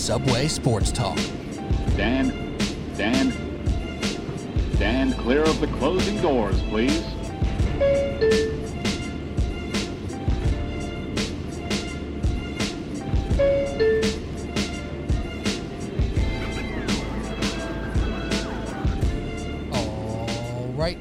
Subway Sports Talk. Dan, Dan, stand clear of the closing doors, please.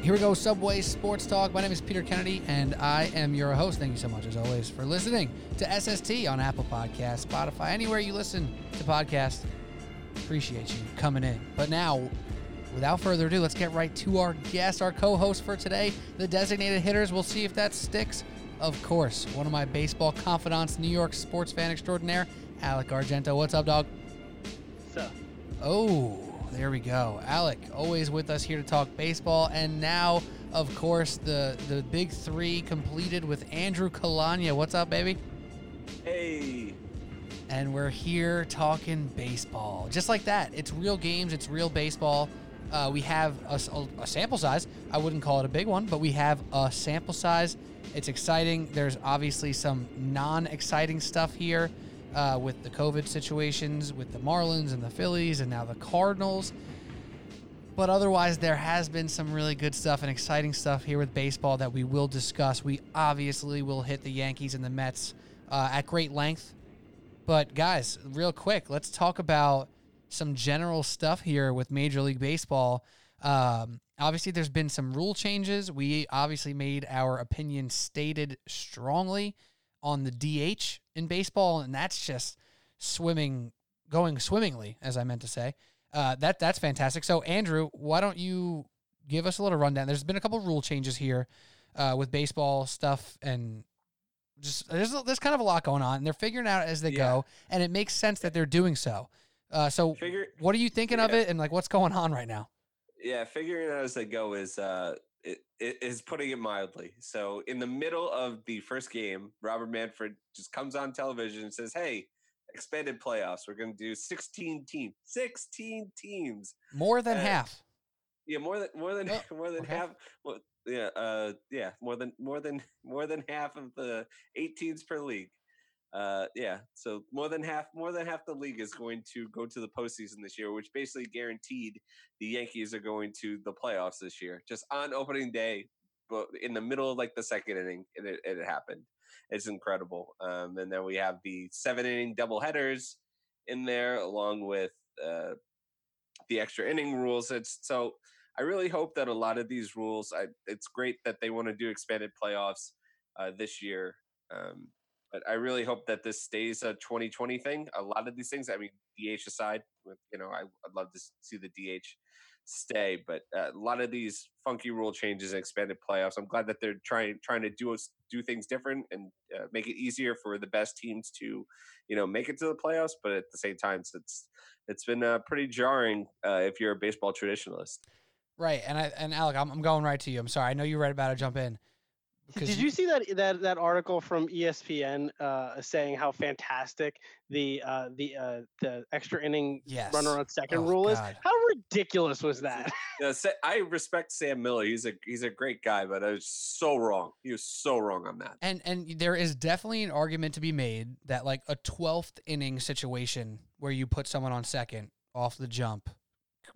Here we go. Subway Sports Talk. My name is Peter Kennedy, and I am your host. Thank you so much, as always, for listening to SST on Apple Podcasts, Spotify, anywhere you listen to podcasts. Appreciate you coming in. But now, without further ado, let's get right to our guest, our co-host for today, the designated hitters. We'll see if that sticks. Of course, one of my baseball confidants, New York sports fan extraordinaire, Alec Argento. What's up, dog? So, Oh, there we go. Alec, always with us here to talk baseball. And now, of course, the, the big three completed with Andrew Kalanya. What's up, baby? Hey. And we're here talking baseball. Just like that. It's real games, it's real baseball. Uh, we have a sample size. I wouldn't call it a big one, but we have a sample size. It's exciting. There's obviously some non exciting stuff here uh, with the COVID situations with the Marlins and the Phillies and now the Cardinals. But otherwise, there has been some really good stuff and exciting stuff here with baseball that we will discuss. We obviously will hit the Yankees and the Mets uh, at great length. But guys, real quick, let's talk about some general stuff here with Major League Baseball. Um, obviously, there's been some rule changes. We obviously made our opinion stated strongly on the DH in baseball, and that's just swimming, going swimmingly, as I meant to say. Uh, that that's fantastic. So, Andrew, why don't you give us a little rundown? There's been a couple rule changes here uh, with baseball stuff, and just there's there's kind of a lot going on. And they're figuring out as they Yeah. go, and it makes sense that they're doing so. Uh, so, Figure what are you thinking of it, and like what's going on right now? yeah, figuring it out as they go is uh it, it is putting it mildly. So in the middle of the first game, Robert Manfred just comes on television and says, "Hey, expanded playoffs. We're going to do 16 teams. 16 teams. More than Uh, half. Yeah, more than more than Oh, more than okay. half. Well, yeah, uh, yeah, more than more than more than half of the eight teams per league. Uh, yeah, so more than half more than half the league is going to go to the postseason this year, which basically guaranteed the Yankees are going to the playoffs this year, just on opening day, but in the middle of like the second inning, and it, it happened. It's incredible. Um, and then we have the seven inning double headers in there, along with uh, the extra inning rules. It's so I really hope that a lot of these rules. I, it's great that they want to do expanded playoffs uh, this year, um, but I really hope that this stays a 2020 thing. A lot of these things, I meing, DH aside, you know, I, I'd love to see the DH stay, but uh, a lot of these funky rule changes and expanded playoffs. I'm glad that they're trying trying to do do things different and uh, make it easier for the best teams to, you know, make it to the playoffs. But at the same time, it's it's been uh, pretty jarring uh, if you're a baseball traditionalist. Right, and I and Alec, I'm, I'm going right to you. I'm sorry, I know you read about it. Jump in. Did 'Cause you see that that that article from ESPN uh, saying how fantastic the uh, the uh, the extra inning Yes. runner on second Oh, rule is? How ridiculous was that? Yeah, I respect Sam Miller. He's a he's a great guy, but I was so wrong. He was so wrong on that. And and there is definitely an argument to be made that like a 12th inning situation where you put someone on second off the jump,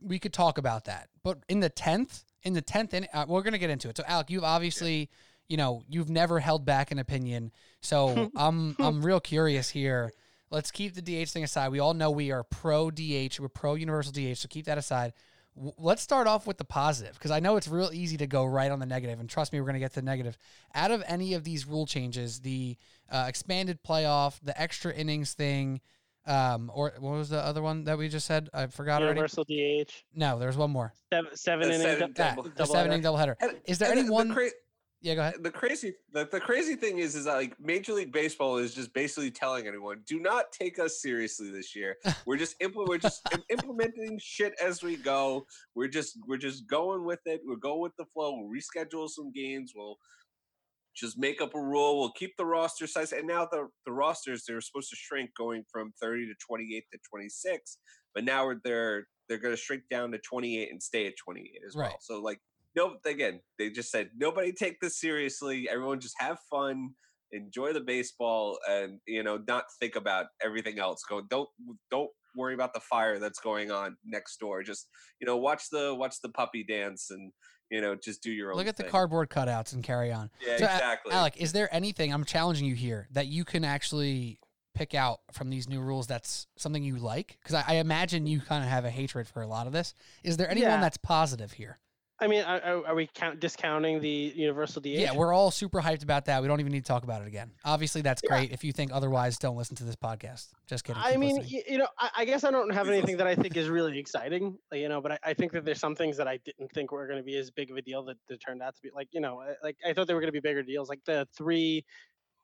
we could talk about that. But in the 10th, in the 10th inning, uh, we're going to get into it. So Alec, you've obviously, you know, you've never held back an opinion. So I'm I'm real curious here. Let's keep the DH thing aside. We all know we are pro DH, we're pro universal DH, so keep that aside. W- Let's start off with the positive because I know it's real easy to go right on the negative, and trust me, we're going to get to the negative. Out of any of these rule changes, the uh, expanded playoff, the extra innings thing, um, or what was the other one that we just said? I forgot already. Universal DH, No, there's one more. seven, seven The inning seven dou- That, double- the seven inning doubleheader. And- Is there any one? The, cra- yeah, go ahead. the crazy the, the crazy thing is is that like Major League Baseball is just basically telling anyone, do not take us seriously this year. We're just impl- we're just implementing shit as we go. We're just we're just going with it. We're going with the flow. We'll reschedule some games. We'll just make up a rule. We'll keep the roster size. And now the, the rosters they're supposed to shrink going from 30 to 28 to 26, but now they're they're going to shrink down to 28 and stay at 28 as Right. well. So like no again, they just said nobody take this seriously. Everyone just have fun. enjoy the baseball, and you know, not think about everything else. Go, don't don't worry about the fire that's going on next door. Just you know, watch the watch the puppy dance and you know, just do your own. Look at the cardboard cutouts and carry on. Yeah, So, A- exactly. Alec, is there anything I'm challenging you here that you can actually pick out from these new rules that's something you like? Because I, I imagine mm. you kind of have a hatred for a lot of this. Is there anyone Yeah. that's positive here? I mean, are, are we count discounting the universal DH? Yeah, we're all super hyped about that. We don't even need to talk about it again. Obviously, that's Yeah. great. If you think otherwise, don't listen to this podcast. Just kidding. I mean, listening. you know, I, I guess I don't have anything that I think is really exciting, you know, but I, I think that there's some things that I didn't think were going to be as big of a deal that, that turned out to be like, you know, like I thought they were going to be bigger deals, like the three,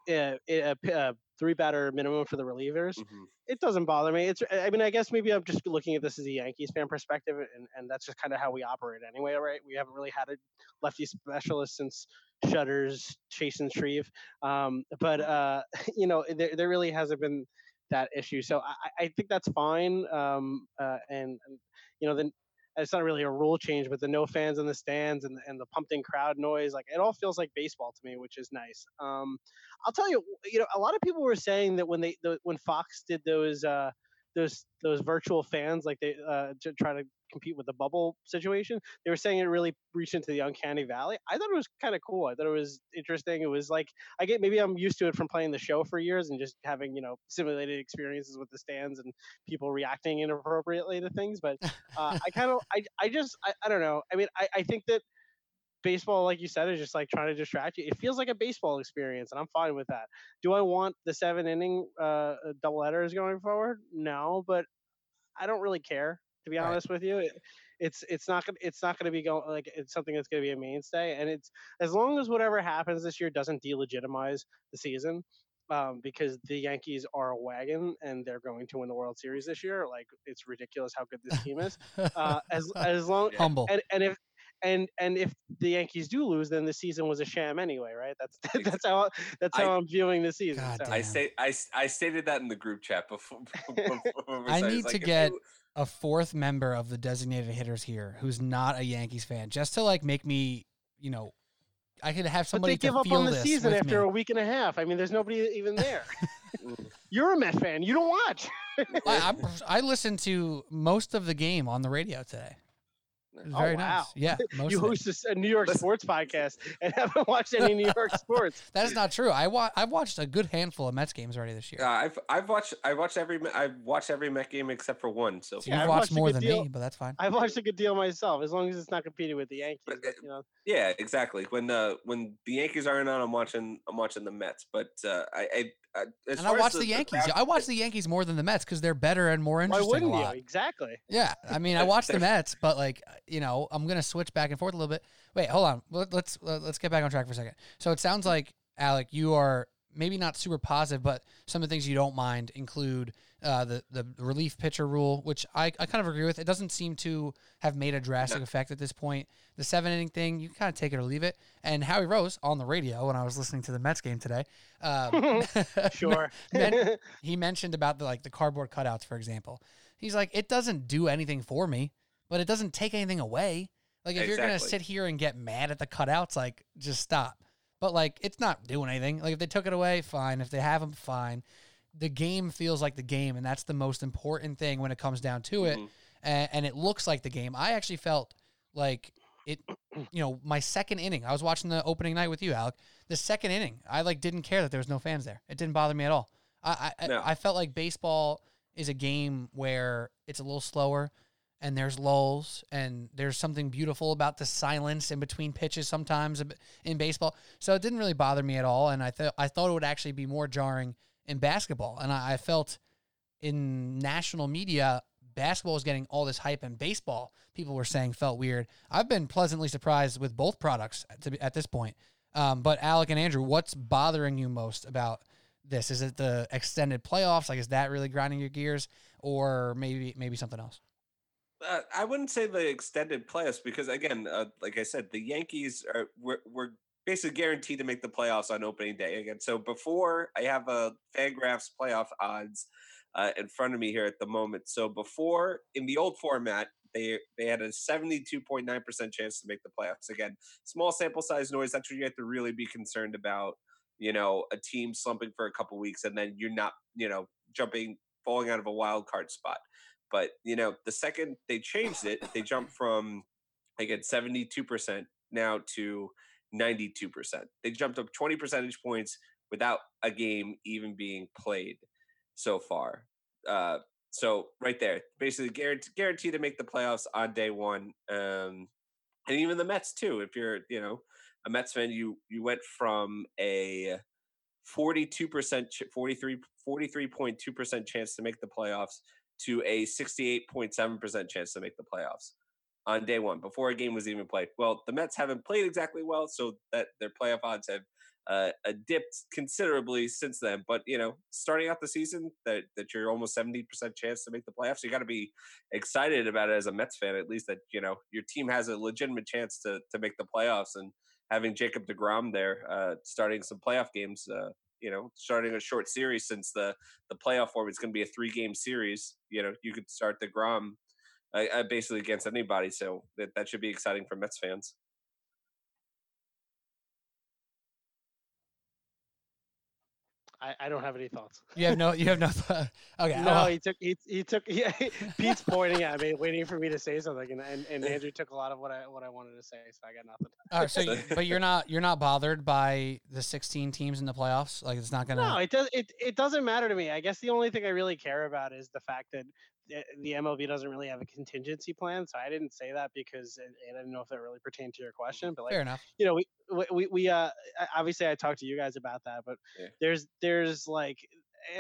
uh, uh, uh, three batter minimum for the relievers. Mhm. It doesn't bother me. It's, I mean, I guess maybe I'm just looking at this as a Yankees fan perspective, and, and that's just kind of how we operate anyway, right? We haven't really had a lefty specialist since Shutters, Chasen Shreve. Um, but uh, you know, there, there really hasn't been that issue. So I, I- I think that's fine. Um, uh, and, and you know, then it's not really a rule change, but the no fans in the stands and, and the pumped in crowd noise, like it all feels like baseball to me, which is nice. Um, I'll tell you, you know, a lot of people were saying that when they the, when Fox did those uh, those those virtual fans, like they uh, to try to compete with the bubble situation, they were saying it really reached into the uncanny valley. I thought it was kind of cool. I thought it was interesting. It was like I get maybe I'm used to it from playing the show for years and just having you know simulated experiences with the stands and people reacting inappropriately to things. But uh, I kind of I I just I, I don't know. I mean I I think that baseball, like you said, is just like trying to distract you. It feels like a baseball experience, and I'm fine with that. Do I want the seven inning uh, double headers going forward? No, but I don't really care to be Right. honest with you. It, it's it's not gonna it's not gonna be going like it's something that's gonna be a mainstay, and it's as long as whatever happens this year doesn't delegitimize the season. Um, because the Yankees are a wagon and they're going to win the World Series this year. Like it's ridiculous how good this team is. Uh, as as long Humble. and and if and and if the Yankees do lose, then the season was a sham anyway, right? That's that's how that's how I- I, am viewing the season. God so. I Damn. say I, s- I stated that in the group chat before. before we I need It's to get- you- a fourth member of the designated hitters here who's not a Yankees fan, just to like make me, you know, I could have But somebody they give to up feel on the season after me. a week and a half. I mean, there's nobody even there. Mm. You're a Met fan. You don't watch. I, I'm, I listened to most of the game on the radio today. It was Oh, very wow. nice. Yeah, most you host a New York sports podcast and haven't watched any New York sports. That is not true. I wa- I've watched a good handful of Mets games already this year. Uh, I've I've watched I watched every Me- I've watched every Met game except for one. So so yeah, you've watched watched more than deal. me, but that's fine. I've watched a good deal myself, as long as it's not competing with the Yankees. But, But, uh, you know, yeah, exactly. When uh when the Yankees aren't on, I'm watching I'm watching the Mets. But uh, I, I, I as and I far as watch the, Yankees. crowd- I watch the Yankees more than the Mets because they're better and more interesting. why interesting. wouldn't a you? Exactly. Yeah, I mean, I watch the Mets, but like, you know, I'm gonna switch back and forth a little bit. Wait, hold on. Let- Let's let's get back on track for a second. So it sounds like Alec, you are maybe not super positive, but some of the things you don't mind include uh, the the relief pitcher rule, which I, I kind of agree with. It doesn't seem to have made a drastic effect at this point. The seven inning thing, you kind of take it or leave it. And Howie Rose on the radio when I was listening to the Mets game today, um, Sure. men- he mentioned about the like the cardboard cutouts, for example. He's like, it doesn't do anything for me, but it doesn't take anything away. Like if you're gonna sit here and get mad at the cutouts, like just stop. But like it's not doing anything. Like if they took it away, fine. If they have them, fine. The game feels like the game, and that's the most important thing when it comes down to it. Mhm. And, and it looks like the game. I actually felt like it. You know, my second inning. I was watching the opening night with you, Alec. The second inning, I like didn't care that there was no fans there. It didn't bother me at all. I I, No. I felt like baseball is a game where it's a little slower and there's lulls and there's something beautiful about the silence in between pitches sometimes in baseball. So it didn't really bother me at all, and I thought I thought it would actually be more jarring in basketball. And I, I felt in national media, basketball was getting all this hype, and baseball people were saying felt weird. I've been pleasantly surprised with both products to at this point. Um, but Alec and Andrew, what's bothering you most about this? Is it the extended playoffs? Like, is that really grinding your gears, or maybe maybe something else? Uh, I wouldn't say the extended playoffs because again, uh, like I said, the Yankees are were, were basically guaranteed to make the playoffs on opening day again. So before I have a Fangraphs playoff odds uh, in front of me here at the moment. So before in the old format, they they had a seventy two point nine percent chance to make the playoffs. Again, small sample size noise. That's what you have to really be concerned about. you know, a team slumping for a couple weeks and then you're not, you know, jumping, falling out of a wild card spot. But, you know, the second they changed it, they jumped from, again, 72% now to 92%. They jumped up 20 percentage points without a game even being played so far. Uh, so right there, basically guaranteed, to make the playoffs on day one. Um, and even the Mets too. If you're, you know, a Mets fan, you you went from a 42%, 43, 43.2% chance to make the playoffs to a 68.7% chance to make the playoffs on day one before a game was even played. Well, the Mets haven't played exactly well, so that their playoff odds have uh, dipped considerably since then. But you know, starting out the season, that that you're almost seventy percent chance to make the playoffs. You got to be excited about it as a Mets fan, at least that you know your team has a legitimate chance to to make the playoffs. And having Jacob Degrom there, uh, starting some playoff games. Uh, you know, starting a short series since the the playoff format is going to be a three game series. You know, you could start deGrom uh, basically against anybody. So that that should be exciting for Mets fans. I, I don't have any thoughts. You have no. You have no. Th- okay. No, he took he, he took yeah. Pete's pointing at me, waiting for me to say something, and, and, and Andrew took a lot of what I what I wanted to say, so I got nothing. all right, so, you, but you're not you're not bothered by the 16 teams in the playoffs. Like it's not gonna. No, it does it it doesn't matter to me. I guess the only thing I really care about is the fact that the- the MLB doesn't really have a contingency plan. So I didn't say that because I didn't know if that really pertained to your question. But like Fair enough. you know, we we- we, we uh obviously I talked to you guys about that, but Yeah. there's there's like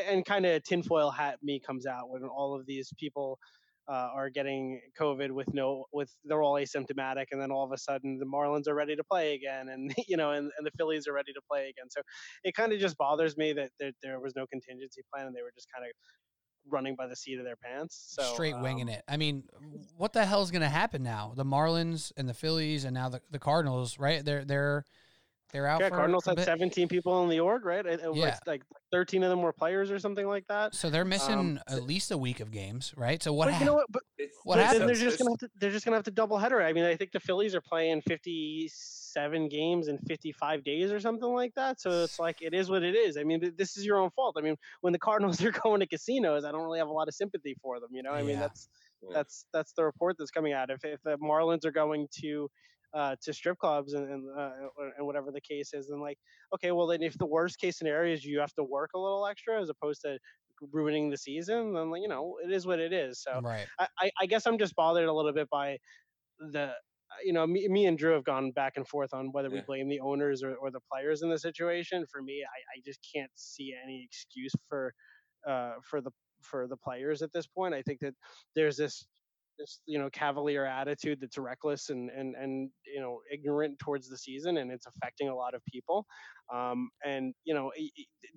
and kind of tinfoil hat me comes out when all of these people uh, are getting COVID with no with they're all asymptomatic, and then all of a sudden the Marlins are ready to play again, and you know, and, and the Phillies are ready to play again. So it kind of just bothers me that there, there was no contingency plan, and they were just kind of running by the seat of their pants. So Straight winging um, it. I mean, what the hell is gonna happen now? The Marlins and the Phillies and now the, the Cardinals, right? They're they're they're out. Yeah, for Cardinals had bit. 17 people in the org, right? It, it was Yeah. like 13 of them were players or something like that. So they're missing Um, at least a week of games, right? So what? but hap- you know what? But What but happened? then they're just gonna have to they're just gonna have to double header. I mean, I think the Phillies are playing 57 games in 55 days or something like that. So it's like it is what it is. I mean, this is your own fault. I mean, when the Cardinals are going to casinos, I don't really have a lot of sympathy for them. You know, I mean, that's that's that's the report that's coming out. If if the Marlins are going to uh, to strip clubs and and, uh, and whatever the case is, And like okay, well then if the worst case scenario is you have to work a little extra as opposed to ruining the season, then like, you know it is what it is. So right. I, I, guess I'm just bothered a little bit by the you know me, me and Drew have gone back and forth on whether we blame the owners or, or the players in the situation. For me, I, I just can't see any excuse for uh, for the for the players at this point. I think that there's this this you know cavalier attitude that's reckless and and and you know ignorant towards the season and it's affecting a lot of people um, and you know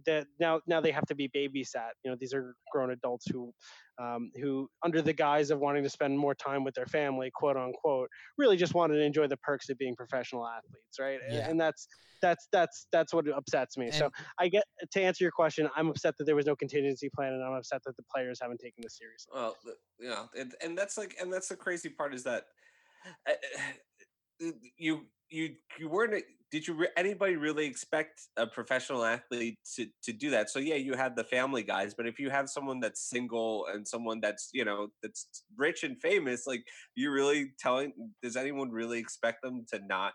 that now now they have to be babysat you know these are grown adults who um, who under the guise of wanting to spend more time with their family quote unquote really just wanted to enjoy the perks of being professional athletes right? And- Yeah. and that's that's that's that's what upsets me. So i get to answer your question i'm upset that there was no contingency plan and i'm upset that the players haven't taken this seriously. Well, you know, and, and that's like, and that's the crazy part is that uh, you you you weren't. Did you anybody really expect a professional athlete to to do that? So yeah, you had the family guys, but if you have someone that's single and someone that's you know that's rich and famous, like you're really telling, does anyone really expect them to not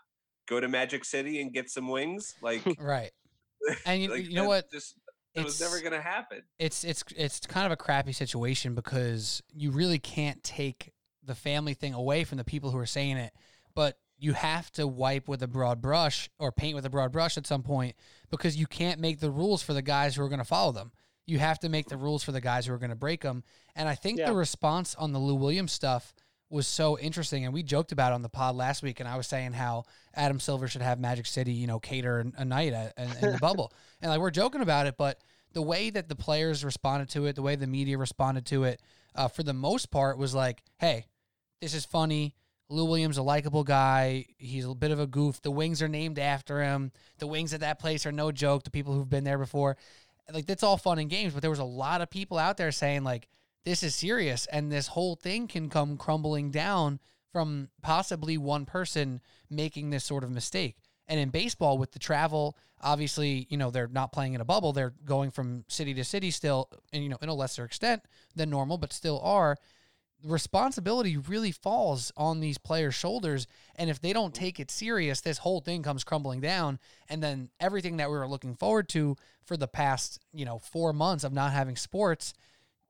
go to Magic City and get some wings? Like, Right. And you, like, you know what? Just it was never gonna happen. it's it's it's kind of a crappy situation because you really can't take the family thing away from the people who are saying it, but you have to wipe with a broad brush or paint with a broad brush at some point because you can't make the rules for the guys who are going to follow them. You have to make the rules for the guys who are going to break them. And I think Yeah. the response on the Lou Williams stuff was so interesting. And we joked about it on the pod last week. And I was saying how Adam Silver should have Magic City, you know, cater a night in, in the bubble. And like we're joking about it, but the way that the players responded to it, the way the media responded to it, uh, for the most part, was like, "Hey, this is funny. Lou Williams, a likable guy. He's a bit of a goof. The wings are named after him. The wings at that place are no joke. The people who've been there before, like that's all fun and games. But there was a lot of people out there saying like, "This is serious," and this whole thing can come crumbling down from possibly one person making this sort of mistake. And in baseball, with the travel, obviously, you know, they're not playing in a bubble. They're going from city to city still, and, you know, in a lesser extent than normal, but still are. Responsibility really falls on these players' shoulders. And if they don't take it serious, this whole thing comes crumbling down. And then everything that we were looking forward to for the past, you know, four months of not having sports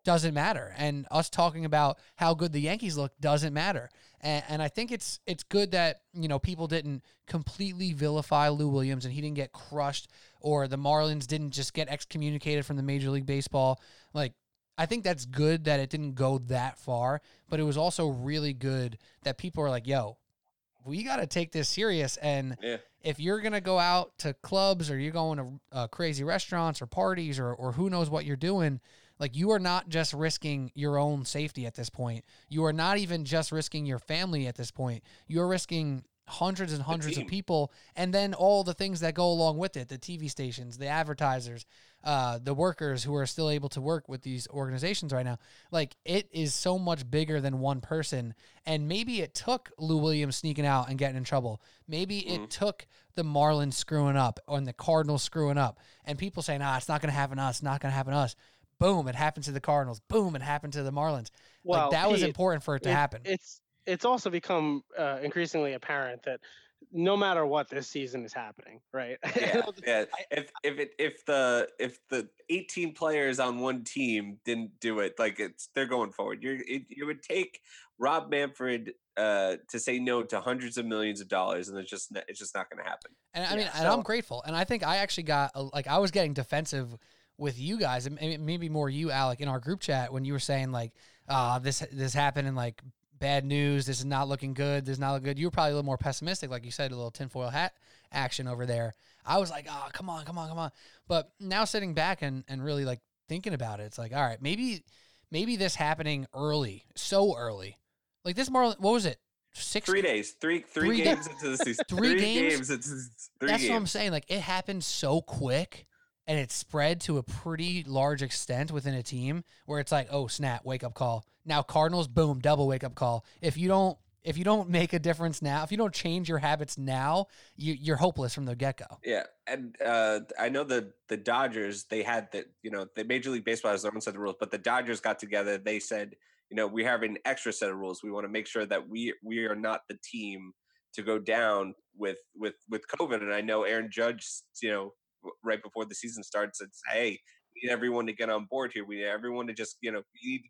doesn't matter. And us talking about how good the Yankees look doesn't matter. And, and, I think it's it's good that you know people didn't completely vilify Lou Williams and he didn't get crushed, or the Marlins didn't just get excommunicated from the Major League Baseball. Like I think that's good that it didn't go that far, but it was also really good that people are like, "Yo, we got to take this serious." And Yeah. if you're gonna go out to clubs or you're going to uh, crazy restaurants or parties or or who knows what you're doing, like you are not just risking your own safety at this point. You are not even just risking your family at this point. You're risking hundreds and hundreds of people and then all the things that go along with it the tv stations the advertisers uh, the workers who are still able to work with these organizations right now like it is so much bigger than one person. And maybe it took lou williams sneaking out and getting in trouble. Maybe Mhm. it took the marlins screwing up and the cardinals screwing up and people saying ah it's not going to happen to us it's not going to happen to us. Boom it happened to the cardinals. Boom it happened to the marlins. Well, like that was important for it to it- happen. It's it's also become uh, increasingly apparent that no matter what, this season is happening, right? Yeah, yeah. If if it if the if the 18 players on one team didn't do it, like it's they're going forward. You're it, it would take Rob Manfred uh, to say no to hundreds of millions of dollars, and it's just it's just not going to happen. And I Yeah, mean, and I'm grateful. And I think I actually got like I was getting defensive with you guys, and maybe- maybe more you, Alec, in our group chat when you were saying like, "Ah, this this happened," in like bad news. This is not looking good. This is not looking good. You were probably a little more pessimistic, like you said, a little tinfoil hat action over there. I was like, "Oh, come on, come on, come on." But now sitting back and and really like thinking about it, it's like, all right, maybe maybe this happening early, so early, like this. Marlon, what was it? Six Three days, three three, Three ga- games into the season. Three games? games into three That's games. what I'm saying. Like it happened so quick and it spread to a pretty large extent within a team where it's like, oh snap, wake up call. Now Cardinals, boom, double wake up call. If you don't if you don't make a difference now, if you don't change your habits now, you, you're hopeless from the get go. Yeah, and uh, I know the the Dodgers they had the you know the Major League Baseball has their own set of rules, but the Dodgers got together. They said, you know, we have an extra set of rules. We want to make sure that we we are not the team to go down with with with COVID. And I know Aaron Judge, you know, right before the season starts, said, hey, we need everyone to get on board here. We need everyone to just you know need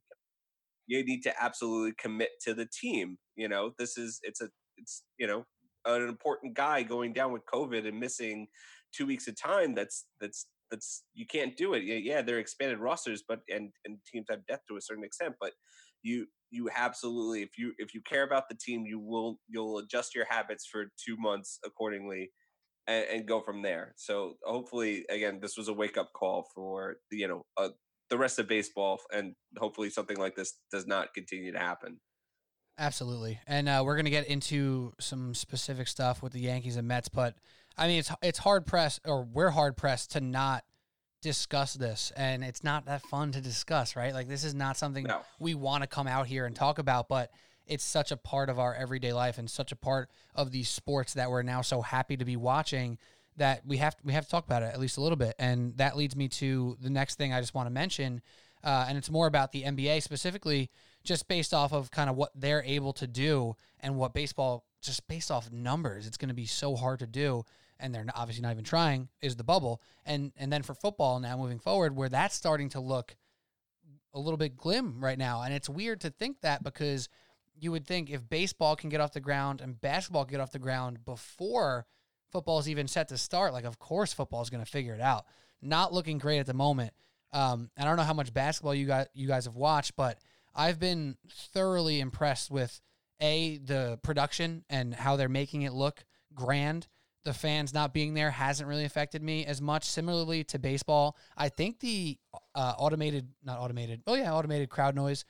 you need to absolutely commit to the team. You know, this is it's a it's you know an important guy going down with COVID and missing two weeks of time. That's that's that's you can't do it. Yeah, yeah, they're expanded rosters, but and and teams have depth to a certain extent, but you you absolutely if you if you care about the team, you will you'll adjust your habits for two months accordingly. And, and go from there. So hopefully, again, this was a wake up call for you know uh, the rest of baseball, and hopefully something like this does not continue to happen. Absolutely. And uh, we're going to get into some specific stuff with the Yankees and Mets, but I mean, it's it's hard pressed, or we're hard pressed to not discuss this, and it's not that fun to discuss, right? Like this is not something No. we want to come out here and talk about, but it's such a part of our everyday life and such a part of these sports that we're now so happy to be watching that we have to, we have to talk about it at least a little bit. And that leads me to the next thing I just want to mention, uh, and it's more about the NBA specifically, just based off of kind of what they're able to do and what baseball just based off numbers, it's going to be so hard to do. And they're obviously not even trying. Is the bubble, and and then for football now moving forward, where that's starting to look a little bit glim right now, and it's weird to think that because you would think if baseball can get off the ground and basketball get off the ground before football is even set to start, like of course football is going to figure it out. Not looking great at the moment. Um, I don't know how much basketball you guys you guys have watched, but I've been thoroughly impressed with a the production and how they're making it look grand. The fans not being there hasn't really affected me as much. Similarly to baseball, I think the uh, automated, not automated, oh yeah, automated crowd noise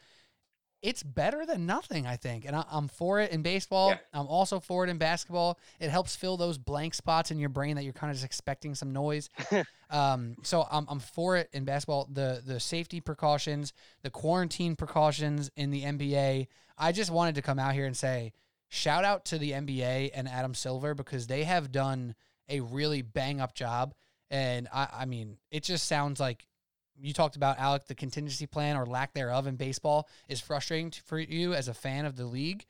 it's better than nothing, I think. And I, I'm for it in baseball. Yeah. I'm also for it in basketball. It helps fill those blank spots in your brain that you're kind of just expecting some noise. um, so I'm, I'm for it in basketball. The the safety precautions, the quarantine precautions in the NBA. I just wanted to come out here and say, shout out to the NBA and Adam Silver because they have done a really bang up job. And I, I mean, it just sounds like you talked about Alec, the contingency plan or lack thereof in baseball is frustrating for you as a fan of the league.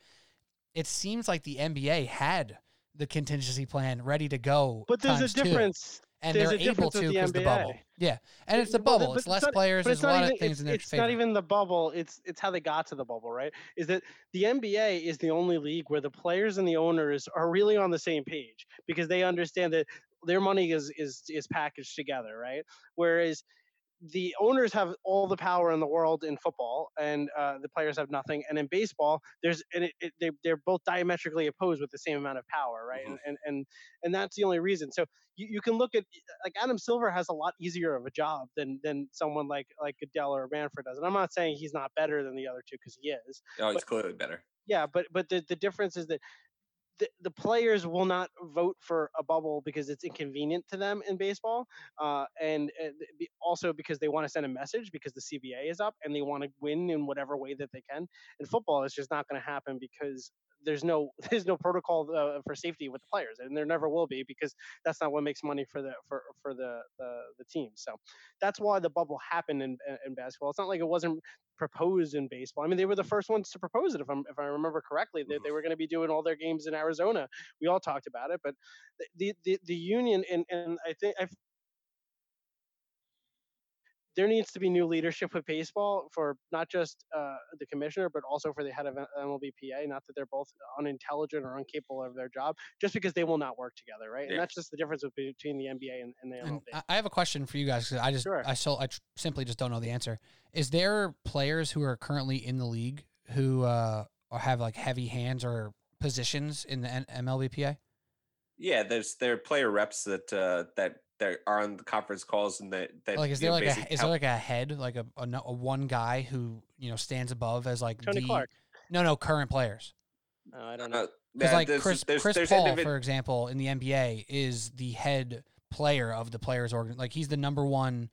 It seems like the NBA had the contingency plan ready to go. But there's a times two, difference. and there's they're able to with the because the bubble. Yeah, and it's the bubble. but It's less not- players. But There's a lot even, of things it's, in their it's favor. not even the bubble. It's it's how they got to the bubble, right? Is that the NBA is the only league where the players and the owners are really on the same page because they understand that their money is is is packaged together, right? Whereas the owners have all the power in the world in football, and uh, the players have nothing. And in baseball, there's and it, it, they they're both diametrically opposed with the same amount of power, right? And, and and and that's the only reason. So you, you can look at like Adam Silver has a lot easier of a job than than someone like like Goodell or Manfred does. And I'm not saying he's not better than the other two because he is. Oh, it's But- clearly better. Yeah, but but the the difference is that. The, the players will not vote for a bubble because it's inconvenient to them in baseball, uh, and, and be- also because they want to send a message because the CBA is up and they want to win in whatever way that they can. In football, it's just not going to happen because there's no there's no protocol uh, for safety with the players, and there never will be because that's not what makes money for the for for the the, the team. So that's why the bubble happened in in basketball. It's not like it wasn't proposed in baseball. I mean, they were the first ones to propose it, if I'm if I remember correctly. They, they were going to be doing all their games in Arizona. We all talked about it, but the the the union and and I think I there needs to be new leadership with baseball for not just uh, the commissioner, but also for the head of MLBPA. Not that they're both unintelligent or incapable of their job, just because they will not work together, right? Yeah. And that's just the difference between the NBA and, and the MLB. I- I have a question for you guys 'cause I just Sure. I so I tr- simply just don't know the answer. Is there players who are currently in the league who uh have like heavy hands or positions in the N- MLBPA? Yeah, there's there are player reps that uh, that that are on the conference calls and that that Like is there know, like a basically is there like a head like a, a, a one guy who you know stands above as like Tony the Clark. no no current players Uh, I don't know. uh, because yeah, like there's- Chris there's- Chris there's Paul individ- for example in the NBA is the head player of the players organ like he's the number one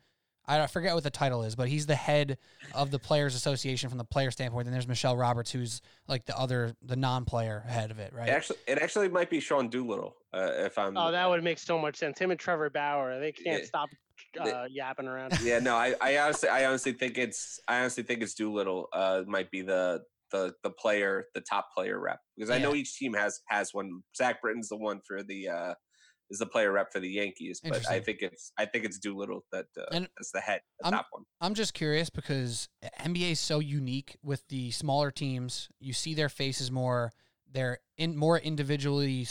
I forget what the title is, but he's the head of the Players Association from the player standpoint. Then there's Michelle Roberts, who's like the other, the non-player head of it, right? It actually, it actually might be Sean Doolittle. Uh, if I'm. Oh, that would make so much sense. Him and Trevor Bauer, they can't Yeah. stop They- uh, yapping around. Yeah, no, I, I honestly, I honestly think it's, I honestly think it's Doolittle. Uh, might be the the the player, the top player rep because I know each team has has one. Zach Britton's the one for the uh is the player rep for the Yankees, but I think it's I think it's Doolittle that uh, And is the head, the I'm- top one. I'm just curious because NBA is so unique with the smaller teams. You see their faces more. They're in more individually.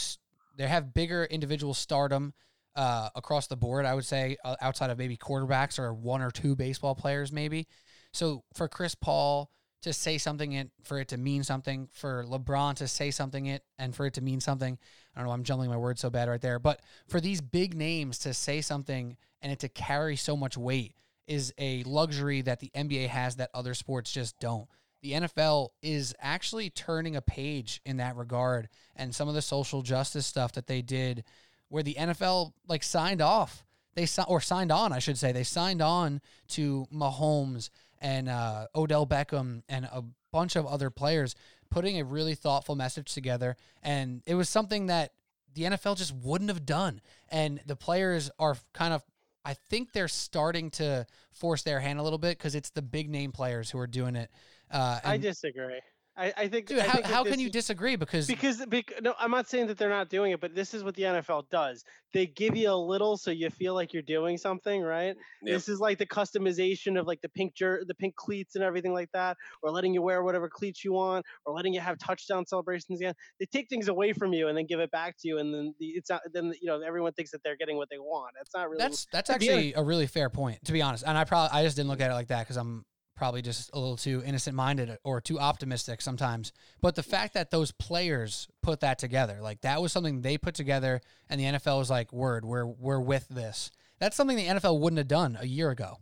They have bigger individual stardom uh, across the board. I would say uh, outside of maybe quarterbacks or one or two baseball players, maybe. So for Chris Paul to say something it for it to mean something, for LeBron to say something it and for it to mean something. I don't know. I'm jumbling my words so bad right there. But for these big names to say something and it to carry so much weight is a luxury that the NBA has that other sports just don't. The NFL is actually turning a page in that regard and some of the social justice stuff that they did where the NFL like signed off. They or signed on, I should say. They signed on to Mahomes and uh, Odell Beckham and a bunch of other players putting a really thoughtful message together and it was something that the NFL just wouldn't have done. And the players are kind of I think they're starting to force their hand a little bit because it's the big name players who are doing it. Uh, I disagree. I, I think. dude, I how, think how can you disagree? Because Because, bec- no, I'm not saying that they're not doing it, but this is what the NFL does. They give you a little so you feel like you're doing something, right? Yep. This is like the customization of like the pink jer- the pink cleats and everything like that, or letting you wear whatever cleats you want, or letting you have touchdown celebrations again. They take things away from you and then give it back to you, and then the, it's not, then you know everyone thinks that they're getting what they want. That's not really. that's that's at the actually a really fair point, to be honest. And I probably I just didn't look at it like that because I'm probably just a little too innocent minded or too optimistic sometimes. But the fact that those players put that together, like that was something they put together, and the NFL was like, "Word, we're we're with this." That's something the NFL wouldn't have done a year ago.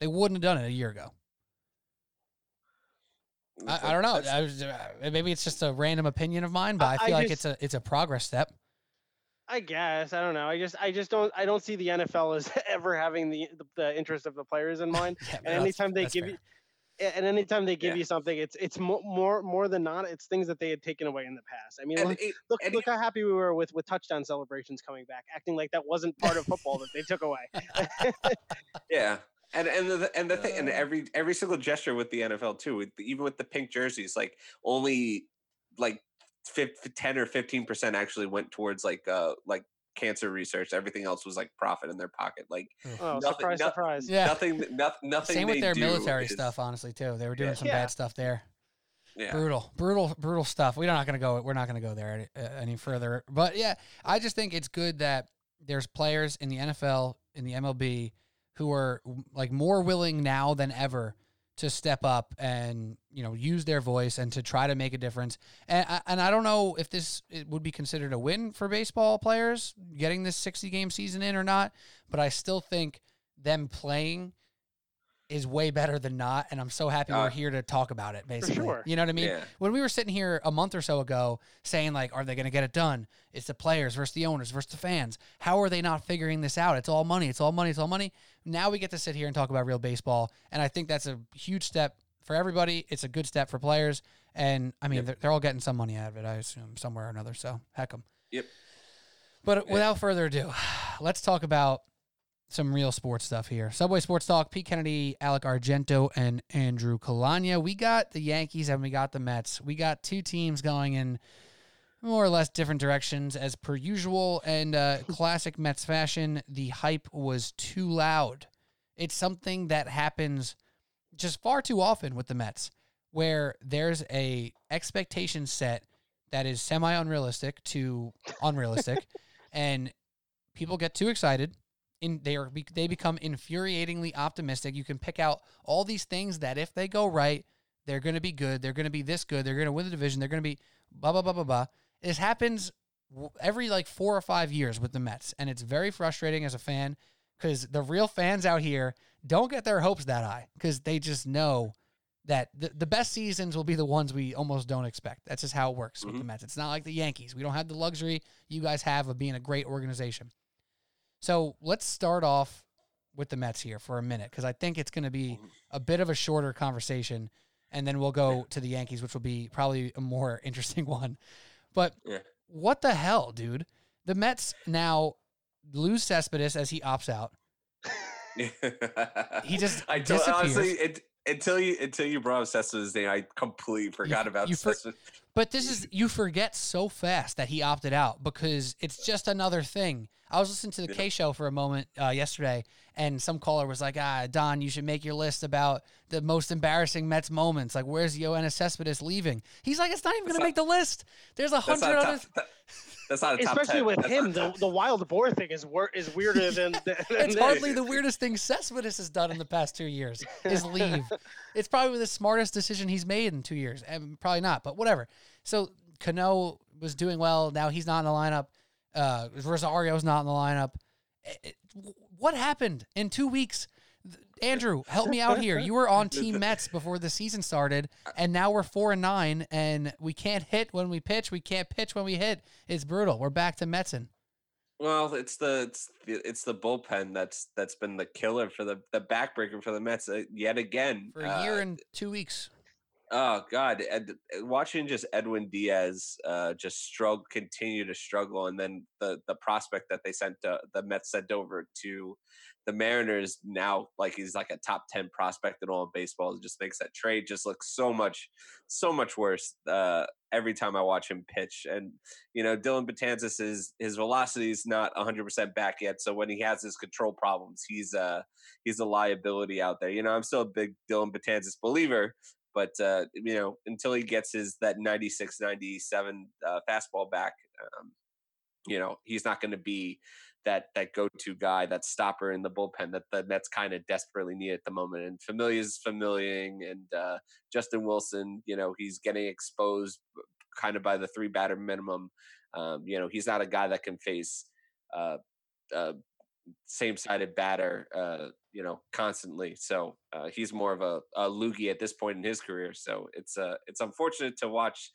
They wouldn't have done it a year ago. I, I don't know. I was, uh, maybe it's just a random opinion of mine, but I I- I feel like just- it's a it's a progress step. I guess I don't know. I just I just don't I don't see the NFL as ever having the the, the interest of the players in mind. Yeah, And anytime they give fair. you, And anytime they give Yeah. you something, it's it's mo- more more than not, it's things that they had taken away in the past. I mean, And look, it- look, look how happy we were with with touchdown celebrations coming back, acting like that wasn't part of football that they took away. Yeah. And and the and the thing and Uh. every every single gesture with the NFL too, with the, even with the pink jerseys, like only like fif- ten or fifteen percent actually went towards like uh like cancer research. Everything else was like profit in their pocket. Like oh, Nothing- surprise, no- surprise! Yeah. nothing, nothing, nothing. Same with their military is- stuff, honestly, too. They were doing Yeah. some Yeah. bad stuff there. Yeah. Brutal, brutal, brutal stuff. We're not gonna go. We're not gonna go there any, uh, any further. But yeah, I just think it's good that there's players in the NFL, in the MLB, who are like more willing now than ever to step up and you know use their voice and to try to make a difference. And I, and I don't know if this it would be considered a win for baseball players getting this 60 game season in or not, but I still think them playing is way better than not and I'm so happy Uh, we're here to talk about it basically. sure. You know what I mean? Yeah. When we were sitting here a month or so ago saying like are they going to get it done? It's the players versus the owners versus the fans. How are they not figuring this out? It's all money. It's all money. It's all money. Now we get to sit here and talk about real baseball and I think that's a huge step for everybody. It's a good step for players and I mean Yep. they're, they're all getting some money out of it I assume somewhere or another. So heck them. Yep. But without further ado, let's talk about some real sports stuff here. Subway Sports Talk, Pete Kennedy, Alec Argento, and Andrew Kalanya. We got the Yankees and we got the Mets. We got two teams going in more or less different directions as per usual. And uh, classic Mets fashion, the hype was too loud. It's something that happens just far too often with the Mets, where there's a expectation set that is semi unrealistic to unrealistic, and people get too excited. In they are they become infuriatingly optimistic. You can pick out all these things that if they go right, they're going to be good. They're going to be this good. They're going to win the division. They're going to be blah blah blah blah blah. This happens every like four or five years with the Mets, and it's very frustrating as a fan because the real fans out here don't get their hopes that high because they just know that the, the best seasons will be the ones we almost don't expect. That's just how it works with the Mhm. Mets. It's not like the Yankees. We don't have the luxury you guys have of being a great organization. So let's start off with the Mets here for a minute because I think it's going to be a bit of a shorter conversation, and then we'll go to the Yankees, which will be probably a more interesting one. But Yeah. what the hell, dude? The Mets now lose Cespedes as he opts out. He just I disappears. honestly it, until you until you brought up Cespedes' name, I completely forgot about you for- Cespedes. But this is you forget so fast that he opted out because it's just another thing. I was listening to the Yeah. K show for a moment uh, yesterday, and some caller was like, "Ah, Don, you should make your list about the most embarrassing Mets moments. Like, where's Yoenis Cespedes leaving?" He's like, "It's not even going to make the list. There's a hundred other." that- that's not a top Especially 10. with That's him, not- the, the wild boar thing is wor- is weirder than. than It's than- hardly the weirdest thing Cespedes has done in the past two years is leave. it's probably the smartest decision he's made in two years. And probably not, but whatever. So Cano was doing well. Now he's not in the lineup. Uh, Rosario's not in the lineup. It- it- what happened in two weeks? Andrew, help me out here. You were on Team Mets before the season started, and now we're four and nine, and we can't hit when we pitch. We can't pitch when we hit. It's brutal. We're back to Metsin. Well, it's the it's the it's the bullpen that's that's been the killer for the the backbreaker for the Mets uh, yet again For a year Uh, and two weeks. Oh God! Ed, watching just Edwin Diaz uh, just struggle, continue to struggle, and then the the prospect that they sent uh, the Mets sent over to the Mariners now, like he's like a top ten prospect in all of baseball, it just makes that trade just look so much, so much worse uh, every time I watch him pitch. And you know, Dellin Betances is his velocity is not 100 percent back yet, so when he has his control problems, he's uh he's a liability out there. You know, I'm still a big Dellin Betances believer but uh, you know until he gets his that 96 97 uh, fastball back um, you know he's not going to be that that go-to guy that stopper in the bullpen that the Mets kind of desperately need at the moment and Familia's familiaring and uh, Justin Wilson you know he's getting exposed kind of by the three batter minimum um, you know he's not a guy that can face uh, uh, same-sided batter, uh, you know, constantly. So uh, he's more of a, a loogie at this point in his career. So it's uh, it's unfortunate to watch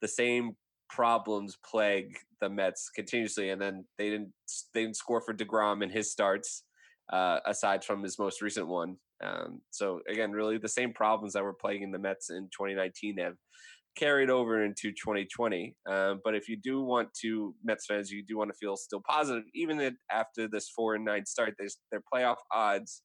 the same problems plague the Mets continuously, and then they didn't they didn't score for Degrom in his starts. uh, aside from his most recent one. Um, so again, really the same problems that were plaguing the Mets in 2019 have carried over into 2020. Um, but if you do want to, Mets fans, you do want to feel still positive, even after this four and nine start, their playoff odds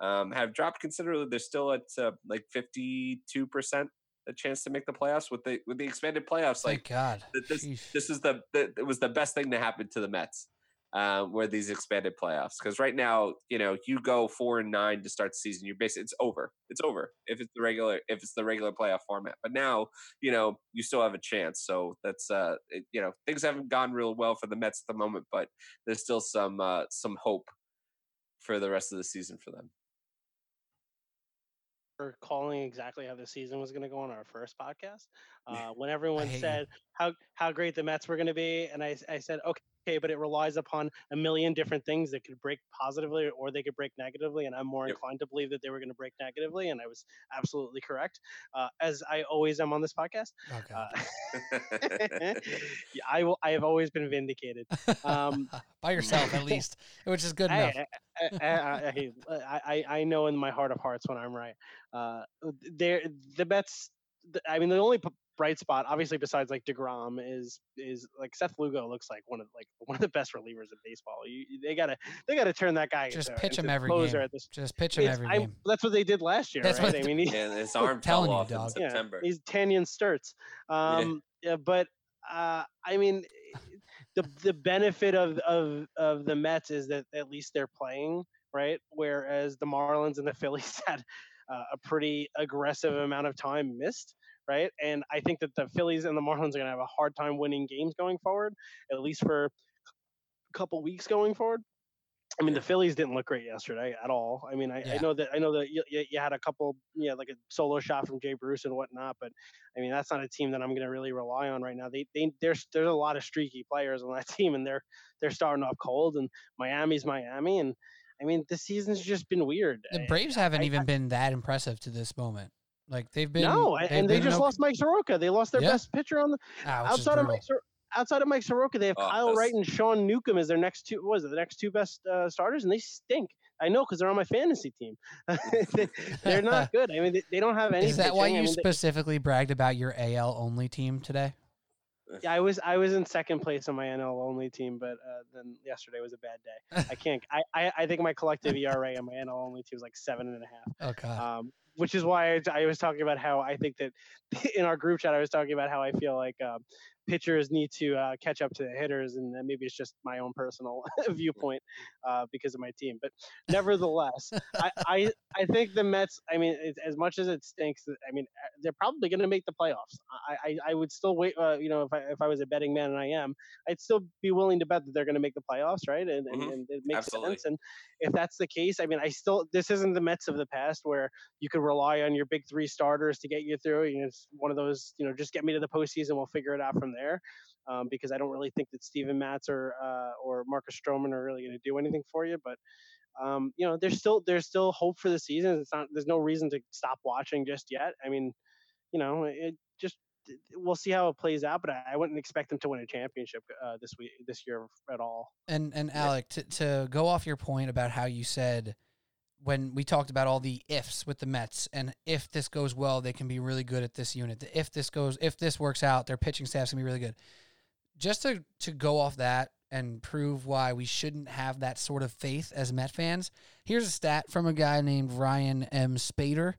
um, have dropped considerably. They're still at uh, like 52 percent a chance to make the playoffs with the with the expanded playoffs. Thank like God, this this is the, the it was the best thing to happen to the Mets uh, were these expanded playoffs. Because right now, you know, you go four and nine to start the season, you're basically it's over. It's over if it's the regular if it's the regular playoff format. But now, you know, you still have a chance. So that's uh, it, you know, things haven't gone real well for the Mets at the moment, but there's still some uh, some hope for the rest of the season for them. For calling exactly how the season was going to go on our first podcast, uh, when everyone said you. how how great the Mets were going to be, and I I said okay okay, but it relies upon a million different things that could break positively or they could break negatively. And I'm more yep. inclined to believe that they were going to break negatively. And I was absolutely correct, uh, as I always am on this podcast. Okay. Uh, yeah, I will. I have always been vindicated. Um, By yourself, at least, which is good enough. I, I, I, I, know in my heart of hearts when I'm right. Uh, there, the Mets. I mean, the only bright spot, obviously, besides like deGrom, is is like Seth Lugo looks like one of like one of the best relievers in baseball. You, they gotta they gotta turn that guy. Just into, pitch into him every game. This, Just pitch him every I, game. That's what they did last year. That's right? what I mean, he, yeah, his arm fell off you, in September. Yeah, he's Tanyon Sturtze. Um, yeah. yeah. but uh, I mean, the the benefit of of of the Mets is that at least they're playing right, whereas the Marlins and the Phillies had. Uh, a pretty aggressive amount of time missed right? And I think that the Phillies and the Marlins are going to have a hard time winning games going forward, at least for a couple weeks going forward. I mean, the Phillies didn't look great yesterday at all. I mean, I, yeah. I know that I know that you, you, had a couple, yeah, like a solo shot from Jay Bruce and whatnot, but I mean, that's not a team that I'm going to really rely on right now. They, they, there's there's a lot of streaky players on that team, and they're they're starting off cold. And Miami's Miami, and I mean, the season's just been weird. The Braves haven't I, even I, been that impressive to this moment. Like they've been no, they've and they just no... lost Mike Soroka. They lost their best pitcher on the ah, outside of Mike. Sor- outside of Mike Soroka, they have oh, Kyle that's... Wright and Sean Newcomb as their next two. Was it the next two best uh, starters, and they stink. I know because they're on my fantasy team. they, are not good. I mean, they, they don't have any. Is that pitching. why you I mean, specifically they... bragged about your AL only team today? Yeah, I was I was in second place on my NL only team, but uh, then yesterday was a bad day. I can't. I, I, I think my collective ERA on my NL only team was like seven and a half. Okay. Um, which is why I, I, was talking about how I think that in our group chat I was talking about how I feel like um, pitchers need to uh, catch up to the hitters, and maybe it's just my own personal viewpoint uh, because of my team. But nevertheless, I, I, I think the Mets. I mean, as much as it stinks, I mean uh, they're probably going to make the playoffs. I, I, I would still wait. Uh, you know, if I if I was a betting man, and I am, I'd still be willing to bet that they're going to make the playoffs, right? And, mm-hmm. and, and it makes Absolutely. sense. And if that's the case, I mean, I still this isn't the Mets of the past where you could rely on your big three starters to get you through. You know, it's one of those. You know, just get me to the postseason. We'll figure it out from there there um, because I don't really think that Steven Matz or uh, or Marcus Stroman are really going to do anything for you. But um, you know, there's still there's still hope for the season. It's not there's no reason to stop watching just yet. I mean, you know, it just we'll see how it plays out. But I, I wouldn't expect them to win a championship uh, this week this year at all. And and Alec, to to go off your point about how you said when we talked about all the ifs with the Mets and if this goes well, they can be really good at this unit. If this goes, if this works out, their pitching staff's gonna be really good. Just to to go off that and prove why we shouldn't have that sort of faith as Met fans. Here's a stat from a guy named Ryan M. Spaeder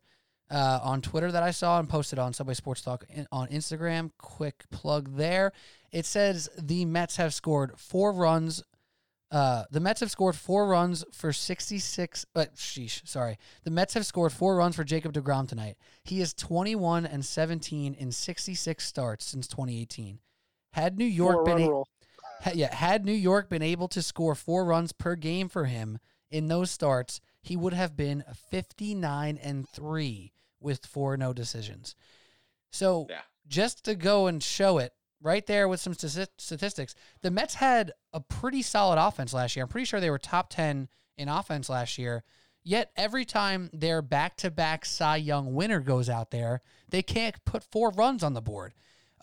uh, on Twitter that I saw and posted on Subway Sports Talk on Instagram. Quick plug there. It says the Mets have scored four runs uh, the Mets have scored four runs for 66. Uh, sheesh, sorry. The Mets have scored four runs for Jacob deGrom tonight. He is 21 and 17 in 66 starts since 2018. Had New York been a- ha- yeah, had New York been able to score four runs per game for him in those starts, he would have been 59 and 3 with four no decisions. So, yeah. just to go and show it, right there with some statistics. The Mets had a pretty solid offense last year. I'm pretty sure they were top 10 in offense last year. Yet every time their back to back Cy Young winner goes out there, they can't put four runs on the board.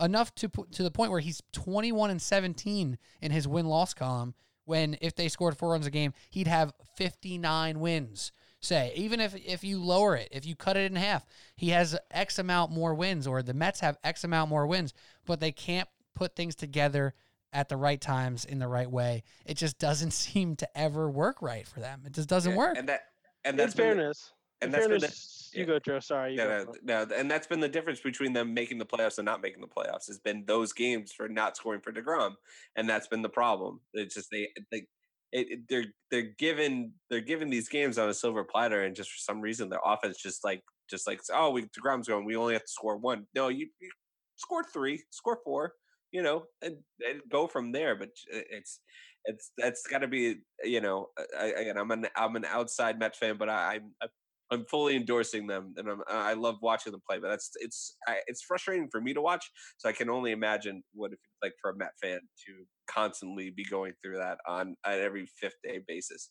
Enough to to the point where he's 21 and 17 in his win loss column when if they scored four runs a game, he'd have 59 wins. Say, even if if you lower it, if you cut it in half, he has X amount more wins, or the Mets have X amount more wins, but they can't put things together at the right times in the right way. It just doesn't seem to ever work right for them. It just doesn't Yeah, work. And that and In that's the- fairness, and in that's been the- fairness, you yeah. go, Joe. Sorry, you no, go no, no, and that's been the difference between them making the playoffs and not making the playoffs. Has been those games for not scoring for deGrom, and that's been the problem. It's just they they it, it- they're they're given they're given these games on a silver platter, and just for some reason their offense just like just like oh we deGrom's going, we only have to score one. No, you, you score three, score four, you know, and, and go from there. But it's it's that's got to be you know I, again I'm an I'm an outside Met fan, but I, I'm I'm fully endorsing them, and I'm, I love watching them play. But that's it's I, it's frustrating for me to watch. So I can only imagine what feels like for a Met fan to constantly be going through that on an every fifth day basis.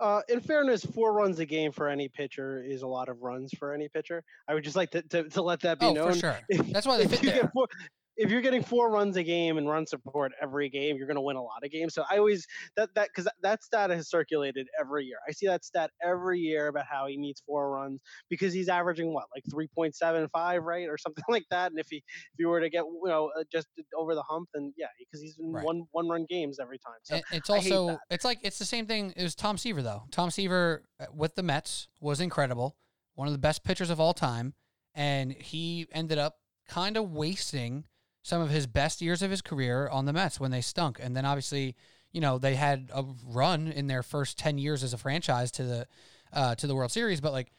Uh, in fairness, four runs a game for any pitcher is a lot of runs for any pitcher. I would just like to, to, to let that be oh, known. for sure. That's why they if fit there. four, if you're getting four runs a game and run support every game, you're going to win a lot of games. So I always that that because that stat has circulated every year. I see that stat every year about how he needs four runs because he's averaging what like 3.75 right or something like that. And if he if he were to get you know uh, just over the hump, then yeah, because he's in Right. one one run games every time. So And it's also it's like it's the same thing It was Tom Seaver though. Tom Seaver uh, with the Mets was incredible, one of the best pitchers of all time, and he ended up kind of wasting some of his best years of his career on the Mets when they stunk. And then obviously, you know, they had a run in their first 10 years as a franchise to the uh to the World Series, but like